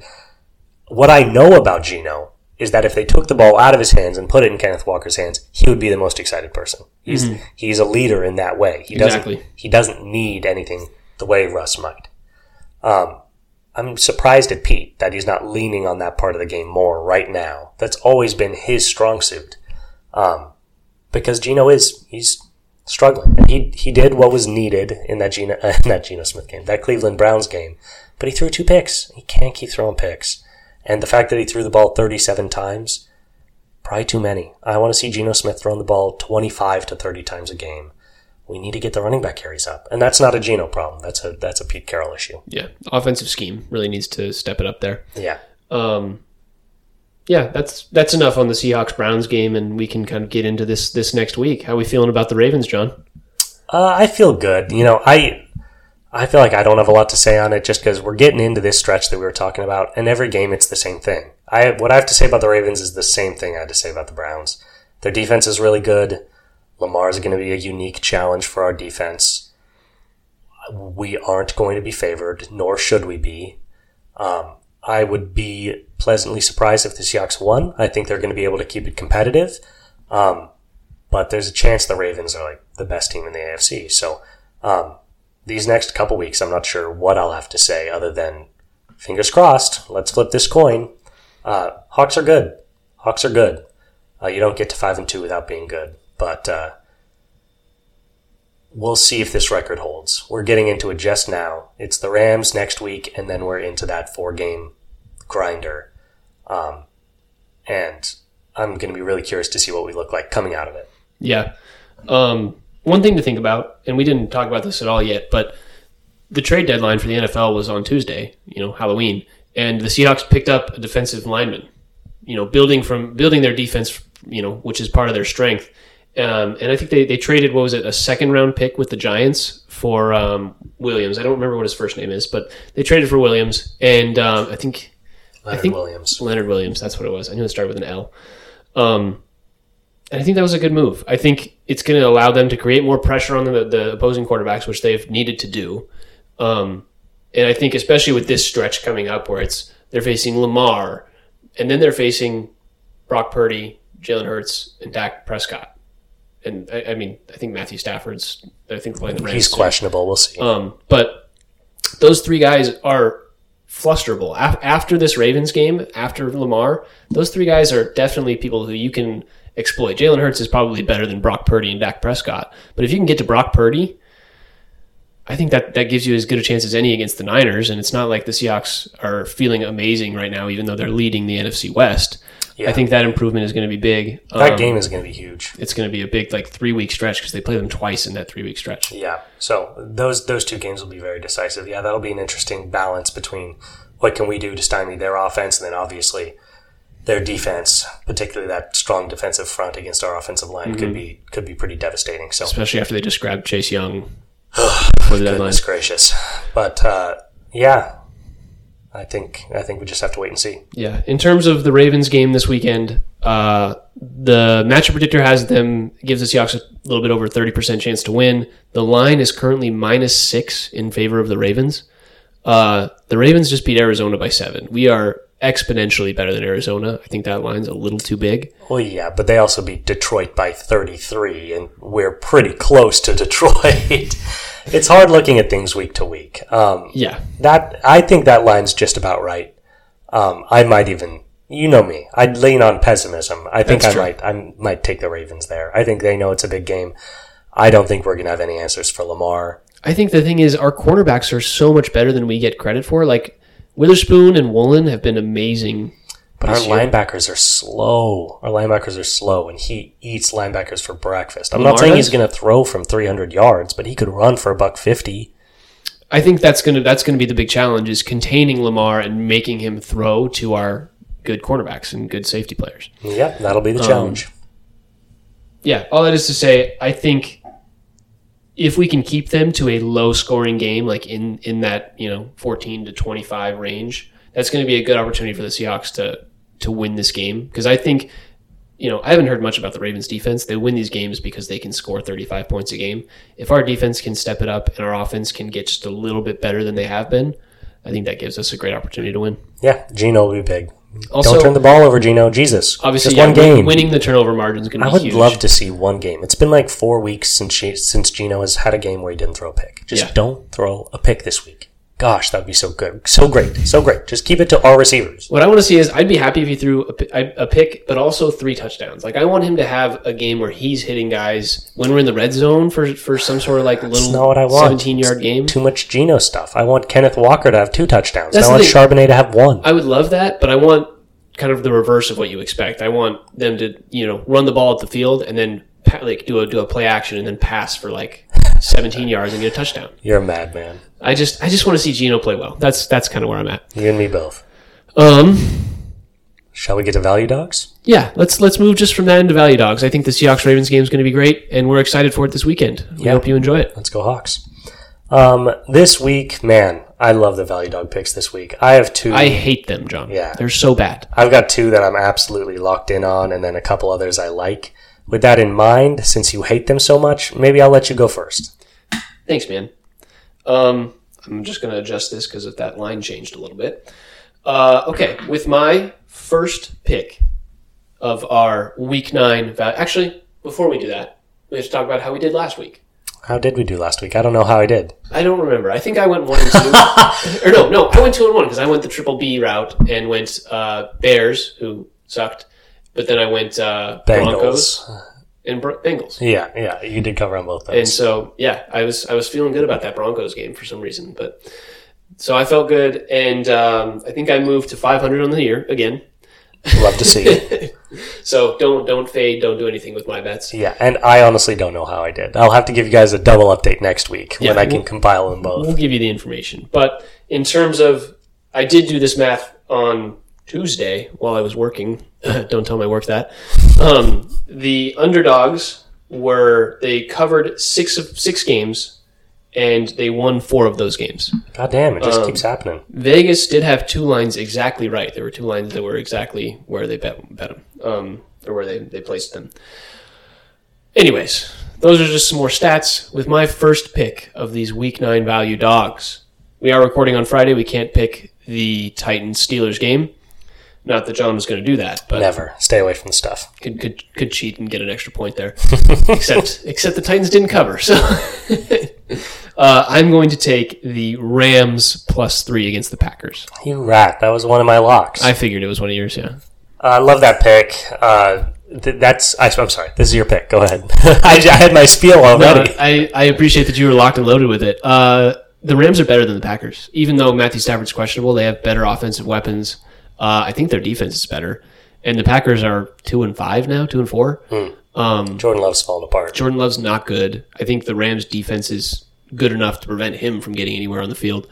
what I know about Geno is that if they took the ball out of his hands and put it in Kenneth Walker's hands, he would be the most excited person. He's mm-hmm. he's a leader in that way. He doesn't Exactly. he doesn't need anything the way Russ might. Um, I'm surprised at Pete that he's not leaning on that part of the game more right now. That's always been his strong suit. Um, because Geno is he's struggling, and he he did what was needed in that Geno uh, [LAUGHS] in that Geno Smith game, that Cleveland Browns game. But he threw two picks. He can't keep throwing picks, and the fact that he threw the ball 37 times, probably too many. I want to see Geno Smith throwing the ball 25 to 30 times a game. We need to get the running back carries up, and that's not a Geno problem. That's a that's a Pete Carroll issue. Yeah, offensive scheme really needs to step it up there. Yeah. Um, yeah, that's that's enough on the Seahawks Browns game, and we can kind of get into this this next week. How we feeling about the Ravens, John? Uh, I feel good. You know, I I feel like I don't have a lot to say on it just because we're getting into this stretch that we were talking about, and every game it's the same thing. I what I have to say about the Ravens is the same thing I had to say about the Browns. Their defense is really good. Lamar is going to be a unique challenge for our defense. We aren't going to be favored, nor should we be. Um, I would be pleasantly surprised if the Seahawks won. I think they're going to be able to keep it competitive. Um, but there's a chance the Ravens are like the best team in the AFC. So um, these next couple weeks, I'm not sure what I'll have to say other than fingers crossed. Let's flip this coin. Uh, Hawks are good. Hawks are good. Uh, you don't get to five and two without being good, but uh, we'll see if this record holds. We're getting into it just now. It's the Rams next week, and then we're into that four game grinder. Um, and I'm going to be really curious to see what we look like coming out of it. Yeah. Um, one thing to think about, and we didn't talk about this at all yet, but the trade deadline for the NFL was on Tuesday, you know, Halloween, and the Seahawks picked up a defensive lineman, you know, building from building their defense, you know, which is part of their strength. Um, and I think they, they traded what was it a second round pick with the Giants for um, Williams. I don't remember what his first name is, but they traded for Williams, and um, I think Leonard think- Williams. Leonard Williams. That's what it was. I knew it started with an L. Um, and I think that was a good move. I think it's going to allow them to create more pressure on the, the opposing quarterbacks, which they've needed to do. Um, and I think especially with this stretch coming up, where it's they're facing Lamar, and then they're facing Brock Purdy, Jalen Hurts, and Dak Prescott. And I, I mean, I think Matthew Stafford's. I think playing the Rams. He's questionable. We'll see. Um, but those three guys are flusterable. Af- after this Ravens game, after Lamar, those three guys are definitely people who you can exploit. Jalen Hurts is probably better than Brock Purdy and Dak Prescott. But if you can get to Brock Purdy, I think that, that gives you as good a chance as any against the Niners. And it's not like the Seahawks are feeling amazing right now, even though they're leading the NFC West. Yeah. I think that improvement is going to be big. that Um, game is going to be huge. it's going to be a big like three week stretch because they play them twice in that three week stretch. Yeah. So those those two games will be very decisive. Yeah, that'll be an interesting balance between what can we do to stymie their offense, and then obviously their defense, particularly that strong defensive front against our offensive line, Mm-hmm. could be could be pretty devastating. So especially after they just grabbed Chase Young [SIGHS] for the deadline. goodness gracious, but uh, yeah, I think I think we just have to wait and see. Yeah. In terms of the Ravens game this weekend, uh, the matchup predictor has them gives the Seahawks a little bit over thirty percent chance to win. The line is currently minus six in favor of the Ravens. Uh, the Ravens just beat Arizona by seven. We are exponentially better than Arizona. I think that line's a little too big. Well, yeah, but they also beat Detroit by 33, and we're pretty close to [LAUGHS] Detroit. It's hard looking at things week to week. Um, Yeah. that I think that line's just about right. Um, I might even, you know me, I'd lean on pessimism. I think That's I true. might, I might take the Ravens there. I think they know it's a big game. I don't think we're gonna have any answers for Lamar. I think the thing is our cornerbacks are so much better than we get credit for. Like Witherspoon and Woolen have been amazing. But our linebackers are slow. Our linebackers are slow, and he eats linebackers for breakfast. I'm Lamar not saying does? he's going to throw from 300 yards, but he could run for a buck 50. I think that's gonna that's gonna be the big challenge is containing Lamar and making him throw to our good cornerbacks and good safety players. Yep, that'll be the Um, challenge. Yeah, all that is to say, I think if we can keep them to a low scoring game, like in in that you know fourteen to twenty five range, that's going to be a good opportunity for the Seahawks to to win this game because I think. You know, I haven't heard much about the Ravens defense. They win these games because they can score 35 points a game. If our defense can step it up and our offense can get just a little bit better than they have been, I think that gives us a great opportunity to win. Yeah, Geno will be big. Also, Don't turn the ball over, Geno. Jesus. obviously, Just yeah, one game. winning the turnover margin is going to I would huge. love to see one game. It's been like four weeks since she, since Geno has had a game where he didn't throw a pick. Just Yeah. don't throw a pick this week. Gosh, that would be so good. So great. So great. Just keep it to our receivers. What I want to see is I'd be happy if he threw a, a pick, but also three touchdowns. Like I want him to have a game where he's hitting guys when we're in the red zone for for some sort of like little not what I want. seventeen yard game. Too much Geno stuff. I want Kenneth Walker to have two touchdowns. That's I want. Charbonnet to have one. I would love that, but I want kind of the reverse of what you expect. I want them to you know run the ball at the field and then like do a do a play action and then pass for like seventeen yards and get a touchdown. You're a madman. I just I just want to see Geno play well. That's that's kind of where I'm at. You and me both. Um. Shall we get to value dogs? Yeah, let's let's move just from that into value dogs. I think the Seahawks Ravens game is going to be great, and we're excited for it this weekend. We Yeah. hope you enjoy it. Let's go Hawks. Um, this week, man, I love the value dog picks this week. I have two. I hate them, John. Yeah. they're so bad. I've got two that I'm absolutely locked in on, and then a couple others I like. With that in mind, since you hate them so much, maybe I'll let you go first. Thanks, man. Um, I'm just going to adjust this because if that line changed a little bit. Uh, okay, with my first pick of our Week Nine value. Actually, before we do that, we have to talk about how we did last week. How did we do last week? I don't know how I did. I don't remember. I think I went one and two. [LAUGHS] or no, no, I went two and one because I went the triple B route and went uh, Bears, who sucked, but then I went uh, Broncos and Bro- Bengals. Yeah, yeah, you did cover on both And so, yeah, I was I was feeling good about that Broncos game for some reason, but so I felt good, and um, I think I moved to 500 on the year again. Love to see it. [LAUGHS] So don't don't fade, don't do anything with my bets. Yeah, and I honestly don't know how I did. I'll have to give you guys a double update next week when I can we'll- compile them both. We'll give you the information, but in terms of, I did do this math on Tuesday while I was working. [LAUGHS] don't tell my work that. Um, the underdogs were they covered six of six games, and they won four of those games. God damn, it just Um, keeps happening. Vegas did have two lines exactly right. There were two lines that were exactly where they bet, bet them, um, or where they, they placed them. Anyways, those are just some more stats with my first pick of these week nine value dogs. We are recording on Friday. We can't pick the Titans Steelers game. Not that John was going to do that, but Never. Stay away from the stuff. could, could could cheat and get an extra point there. [LAUGHS] except except the Titans didn't cover. So [LAUGHS] uh, I'm going to take the Rams plus three against the Packers. You rat. That was one of my locks. I figured it was one of yours, yeah. I love that pick. Uh, th- that's. I, I'm sorry. This is your pick. Go ahead. [LAUGHS] I, I had my spiel No, already. I, I appreciate that you were locked and loaded with it. Uh, the Rams are better than the Packers. Even though Matthew Stafford's questionable, they have better offensive weapons. Uh, I think their defense is better. And the Packers are two and five now, two and four. Um, Jordan Love's falling apart. Jordan Love's not good. I think the Rams defense is good enough to prevent him from getting anywhere on the field.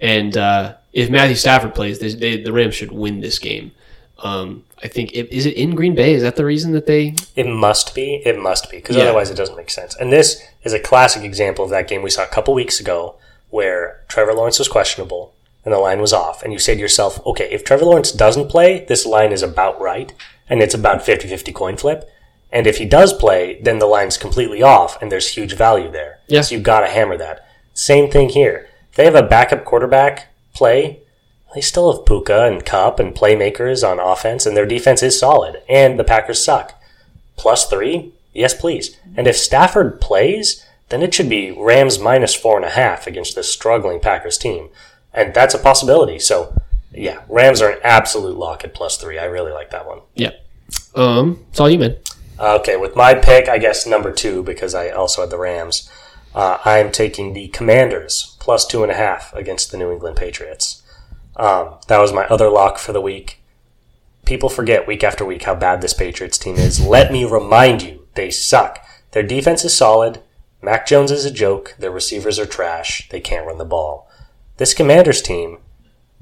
And uh, if Matthew Stafford plays, they, they, the Rams should win this game. Um, I think it, is it in Green Bay? Is that the reason that they? It must be. It must be because Yeah. otherwise it doesn't make sense. And this is a classic example of that game we saw a couple weeks ago where Trevor Lawrence was questionable and the line was off. And you say to yourself, okay, if Trevor Lawrence doesn't play, this line is about right. And it's about 50-50 coin flip. And if he does play, then the line's completely off and there's huge value there. Yeah. So you've got to hammer that. Same thing here. If they have a backup quarterback play, they still have Puka and Kupp and playmakers on offense, and their defense is solid. And the Packers suck. Plus three? Yes, please. And if Stafford plays, then it should be Rams minus four and a half against this struggling Packers team. And that's a possibility. So, yeah, Rams are an absolute lock at plus three. I really like that one. Yeah. Um, it's all you, man. Uh, Okay, with my pick, I guess number two, because I also had the Rams, uh, I'm taking the Commanders plus two and a half against the New England Patriots. Um, that was my other lock for the week. People forget week after week how bad this Patriots team is. Let me remind you, they suck. Their defense is solid. Mac Jones is a joke. Their receivers are trash. They can't run the ball. This Commanders team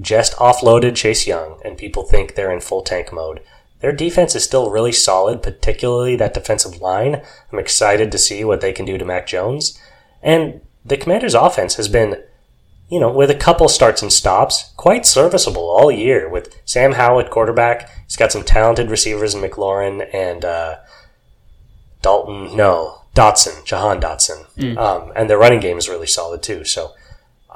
just offloaded Chase Young, and people think they're in full tank mode. Their defense is still really solid, particularly that defensive line. I'm excited to see what they can do to Mac Jones. And the Commanders' offense has been, you know, with a couple starts and stops, quite serviceable all year. With Sam Howell at quarterback, he's got some talented receivers in McLaurin and uh, Dalton. No, Dotson, Jahan Dotson. Um, and their running game is really solid too. So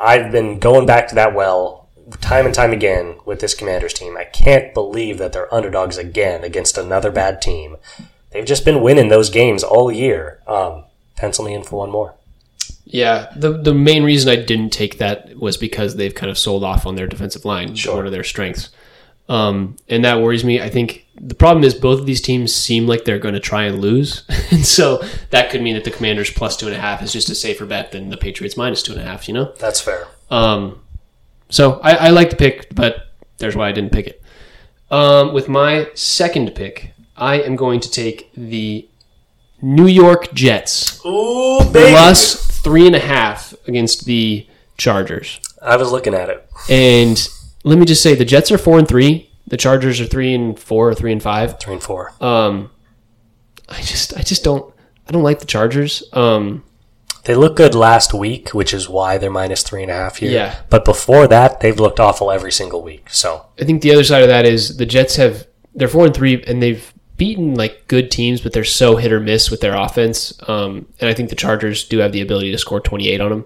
I've been going back to that well time and time again with this Commanders team. I can't believe that they're underdogs again against another bad team. They've just been winning those games all year. Um, pencil me in for one more. Yeah, the the main reason I didn't take that was because they've kind of sold off on their defensive line, Sure. one of their strengths, um, and that worries me. I think the problem is both of these teams seem like they're going to try and lose, [LAUGHS] and so that could mean that the Commanders plus two and a half is just a safer bet than the Patriots minus two and a half. You know, That's fair. um, so I, I like the pick, but there's why I didn't pick it. Um, with my second pick, I am going to take the New York Jets Ooh, plus three and a half against the Chargers. I was looking at it. And let me just say, the Jets are four and three. The Chargers are three and four, or three and five. Three and four. Um, I just, I just don't, I don't like the Chargers. Um, They look good last week, which is why they're minus three and a half here. Yeah. But before that, they've looked awful every single week. So I think the other side of that is the Jets have they're four and three and they've beaten like good teams, but they're so hit or miss with their offense. Um, and I think the Chargers do have the ability to score twenty eight on them.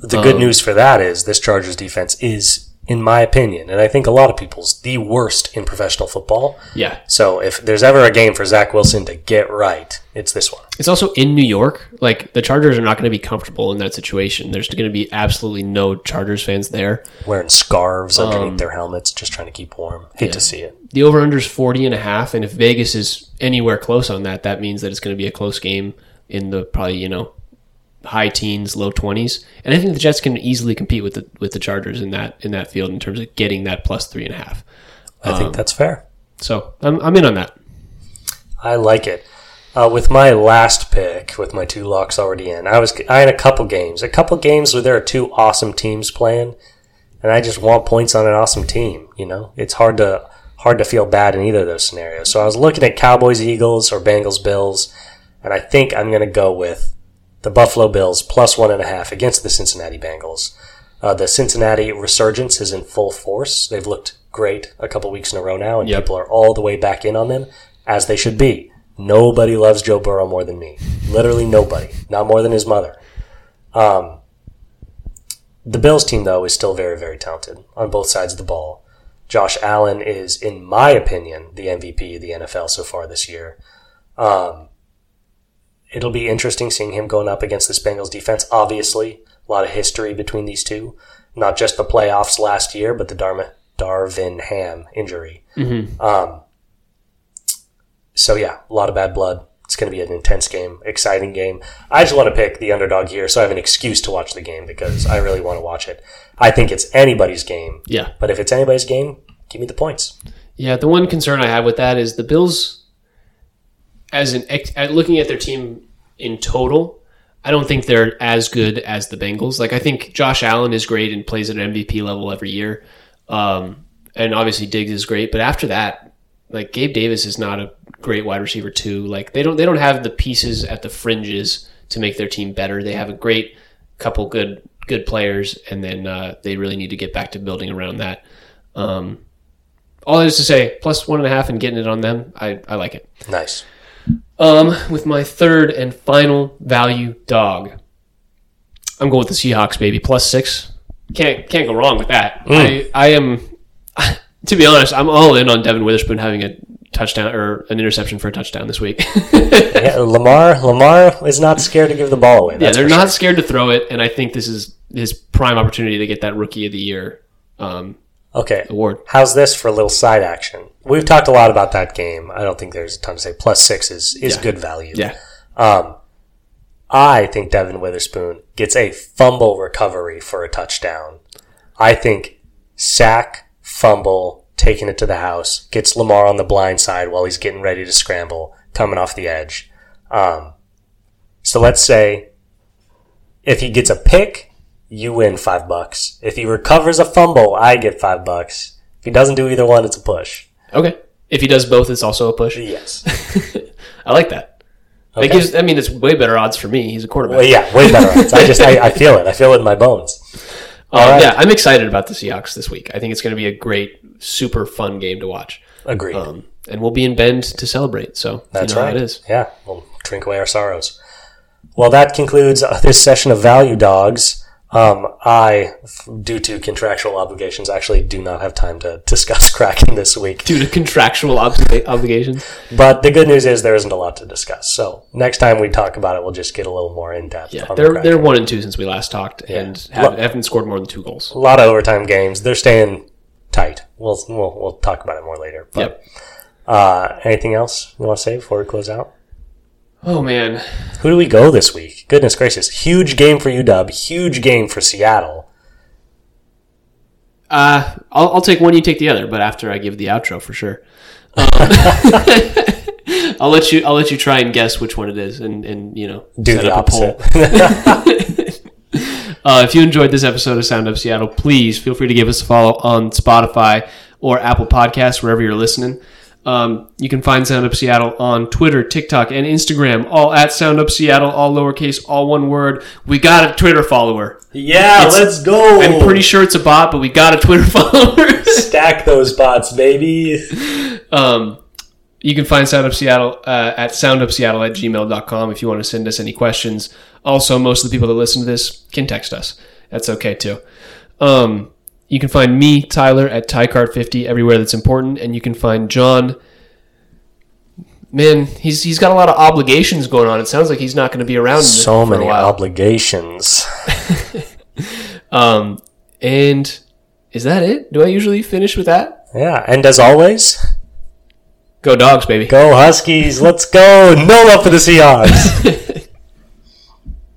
the good news for that is this Chargers defense is, in my opinion, and I think a lot of people's, the worst in professional football. Yeah, So if there's ever a game for Zach Wilson to get right, it's this one. it's also in New York. Like the Chargers are not going to be comfortable in that situation. There's going to be absolutely no Chargers fans there. Wearing scarves underneath Um, their helmets, just trying to keep warm. Hate to see it. The over under is 40 and a half, and if Vegas is anywhere close on that, that means that it's going to be a close game in the probably you know high teens, low 20s. And I think the Jets can easily compete with the with the Chargers in that in that field in terms of getting that plus three and a half. I Um, think that's fair. So I'm I'm in on that. I like it. Uh, with my last pick, with my two locks already in, I was I had a couple games, a couple games where there are two awesome teams playing, and I just want points on an awesome team. You know, it's hard to hard to feel bad in either of those scenarios. So I was looking at Cowboys, Eagles, or Bengals, Bills, and I think I'm going to go with the Buffalo Bills plus one and a half against the Cincinnati Bengals. Uh, the Cincinnati resurgence is in full force. They've looked great a couple weeks in a row now, and Yep. people are all the way back in on them, as they should be. Nobody loves Joe Burrow more than me. Literally nobody. Not more than his mother. Um, the Bills team, though, is still very, very talented on both sides of the ball. Josh Allen is, in my opinion, the MVP of the NFL so far this year. Um, it'll be interesting seeing him going up against this Bengals defense. Obviously, a lot of history between these two. Not just the playoffs last year, but the Darma, Darvin Ham injury. Um, so yeah, a lot of bad blood. It's going to be an intense game, exciting game. I just want to pick the underdog here, so I have an excuse to watch the game because I really want to watch it. I think it's anybody's game, Yeah. but if it's anybody's game, give me the points. Yeah, the one concern I have with that is the Bills, as an looking at their team in total, I don't think they're as good as the Bengals. Like I think Josh Allen is great and plays at an MVP level every year, um, and obviously Diggs is great. But after that, like Gabe Davis is not a great wide receiver too. Like they don't they don't have the pieces at the fringes to make their team better. They have a great couple good good players, and then uh, they really need to get back to building around that. Um, all that is to say, plus one and a half and getting it on them, I, I like it. Nice. Um, with my third and final value dog, I'm going with the Seahawks, baby. Plus six. Can't can't go wrong with that. I I am, [LAUGHS] to be honest, I'm all in on Devon Witherspoon having a touchdown or an interception for a touchdown this week. [LAUGHS] Yeah, Lamar Lamar is not scared to give the ball away. yeah, they're not sure. scared to throw it, and I think this is his prime opportunity to get that Rookie of the Year um, Okay. award. How's this for a little side action? We've talked a lot about that game. I don't think there's a ton to say. Plus six is, is Yeah. good value. Yeah, Um, I think Devon Witherspoon gets a fumble recovery for a touchdown. I think sack, fumble, taking it to the house, gets Lamar on the blind side while he's getting ready to scramble, coming off the edge. Um, so let's say if he gets a pick, you win five bucks. If he recovers a fumble, I get five bucks. If he doesn't do either one, it's a push. okay. If he does both, it's also a push. Yes. [LAUGHS] I like that. Okay. It gives. I mean, it's way better odds for me. He's a quarterback. Well, yeah, way better odds. I just, I, I feel it. I feel it in my bones. Um, right. Yeah, I'm excited about the Seahawks this week. I think it's going to be a great, super fun game to watch. Agreed. Um, and we'll be in Bend to celebrate. So That's you know right. How it is. Yeah, we'll drink away our sorrows. Well, that concludes this session of Value Dogs. Um, I, due to contractual obligations, actually do not have time to discuss [LAUGHS] Kraken this week. Due to contractual obli- obligations. But the good news is there isn't a lot to discuss. So next time we talk about it, we'll just get a little more in depth. Yeah, on they're Kraken. they're one and two since we last talked, and have, haven't scored more than two goals. a lot of overtime games. They're staying tight. We'll we'll, we'll talk about it more later. But Yep. uh, anything else you want to say before we close out? Oh man, Who do we go this week? Goodness gracious. Huge game for UW. Huge game for Seattle. uh, I'll, I'll take one. You take the other, but after I give the outro for sure. Um, [LAUGHS] I'll let you. I'll let you try and guess which one it is, and and you know Do the poll. opposite. [LAUGHS] Uh, if you enjoyed this episode of Sound Up Seattle, please feel free to give us a follow on Spotify or Apple Podcasts, wherever you're listening. Um, you can find Sound Up Seattle on Twitter, TikTok, and Instagram, all at Sound Up Seattle, all lowercase, all one word. We got a Twitter follower. yeah, It's- let's go. I'm pretty sure it's a bot, but we got a Twitter [LAUGHS] follower. Stack those bots, baby. um, you can find Sound Up Seattle uh, at soundupseattle at gmail.com if you want to send us any questions. Also, most of the people that listen to this can text us. That's okay too. Um, you can find me, Tyler, at TyCard50 everywhere that's important, and you can find John. Man, he's he's got a lot of obligations going on. It sounds like he's not going to be around So for a many obligations. [LAUGHS] um, and is that it? Do I usually finish with that? Yeah, and as always, Go dogs, baby. go Huskies. Let's go. No love for the Seahawks. [LAUGHS]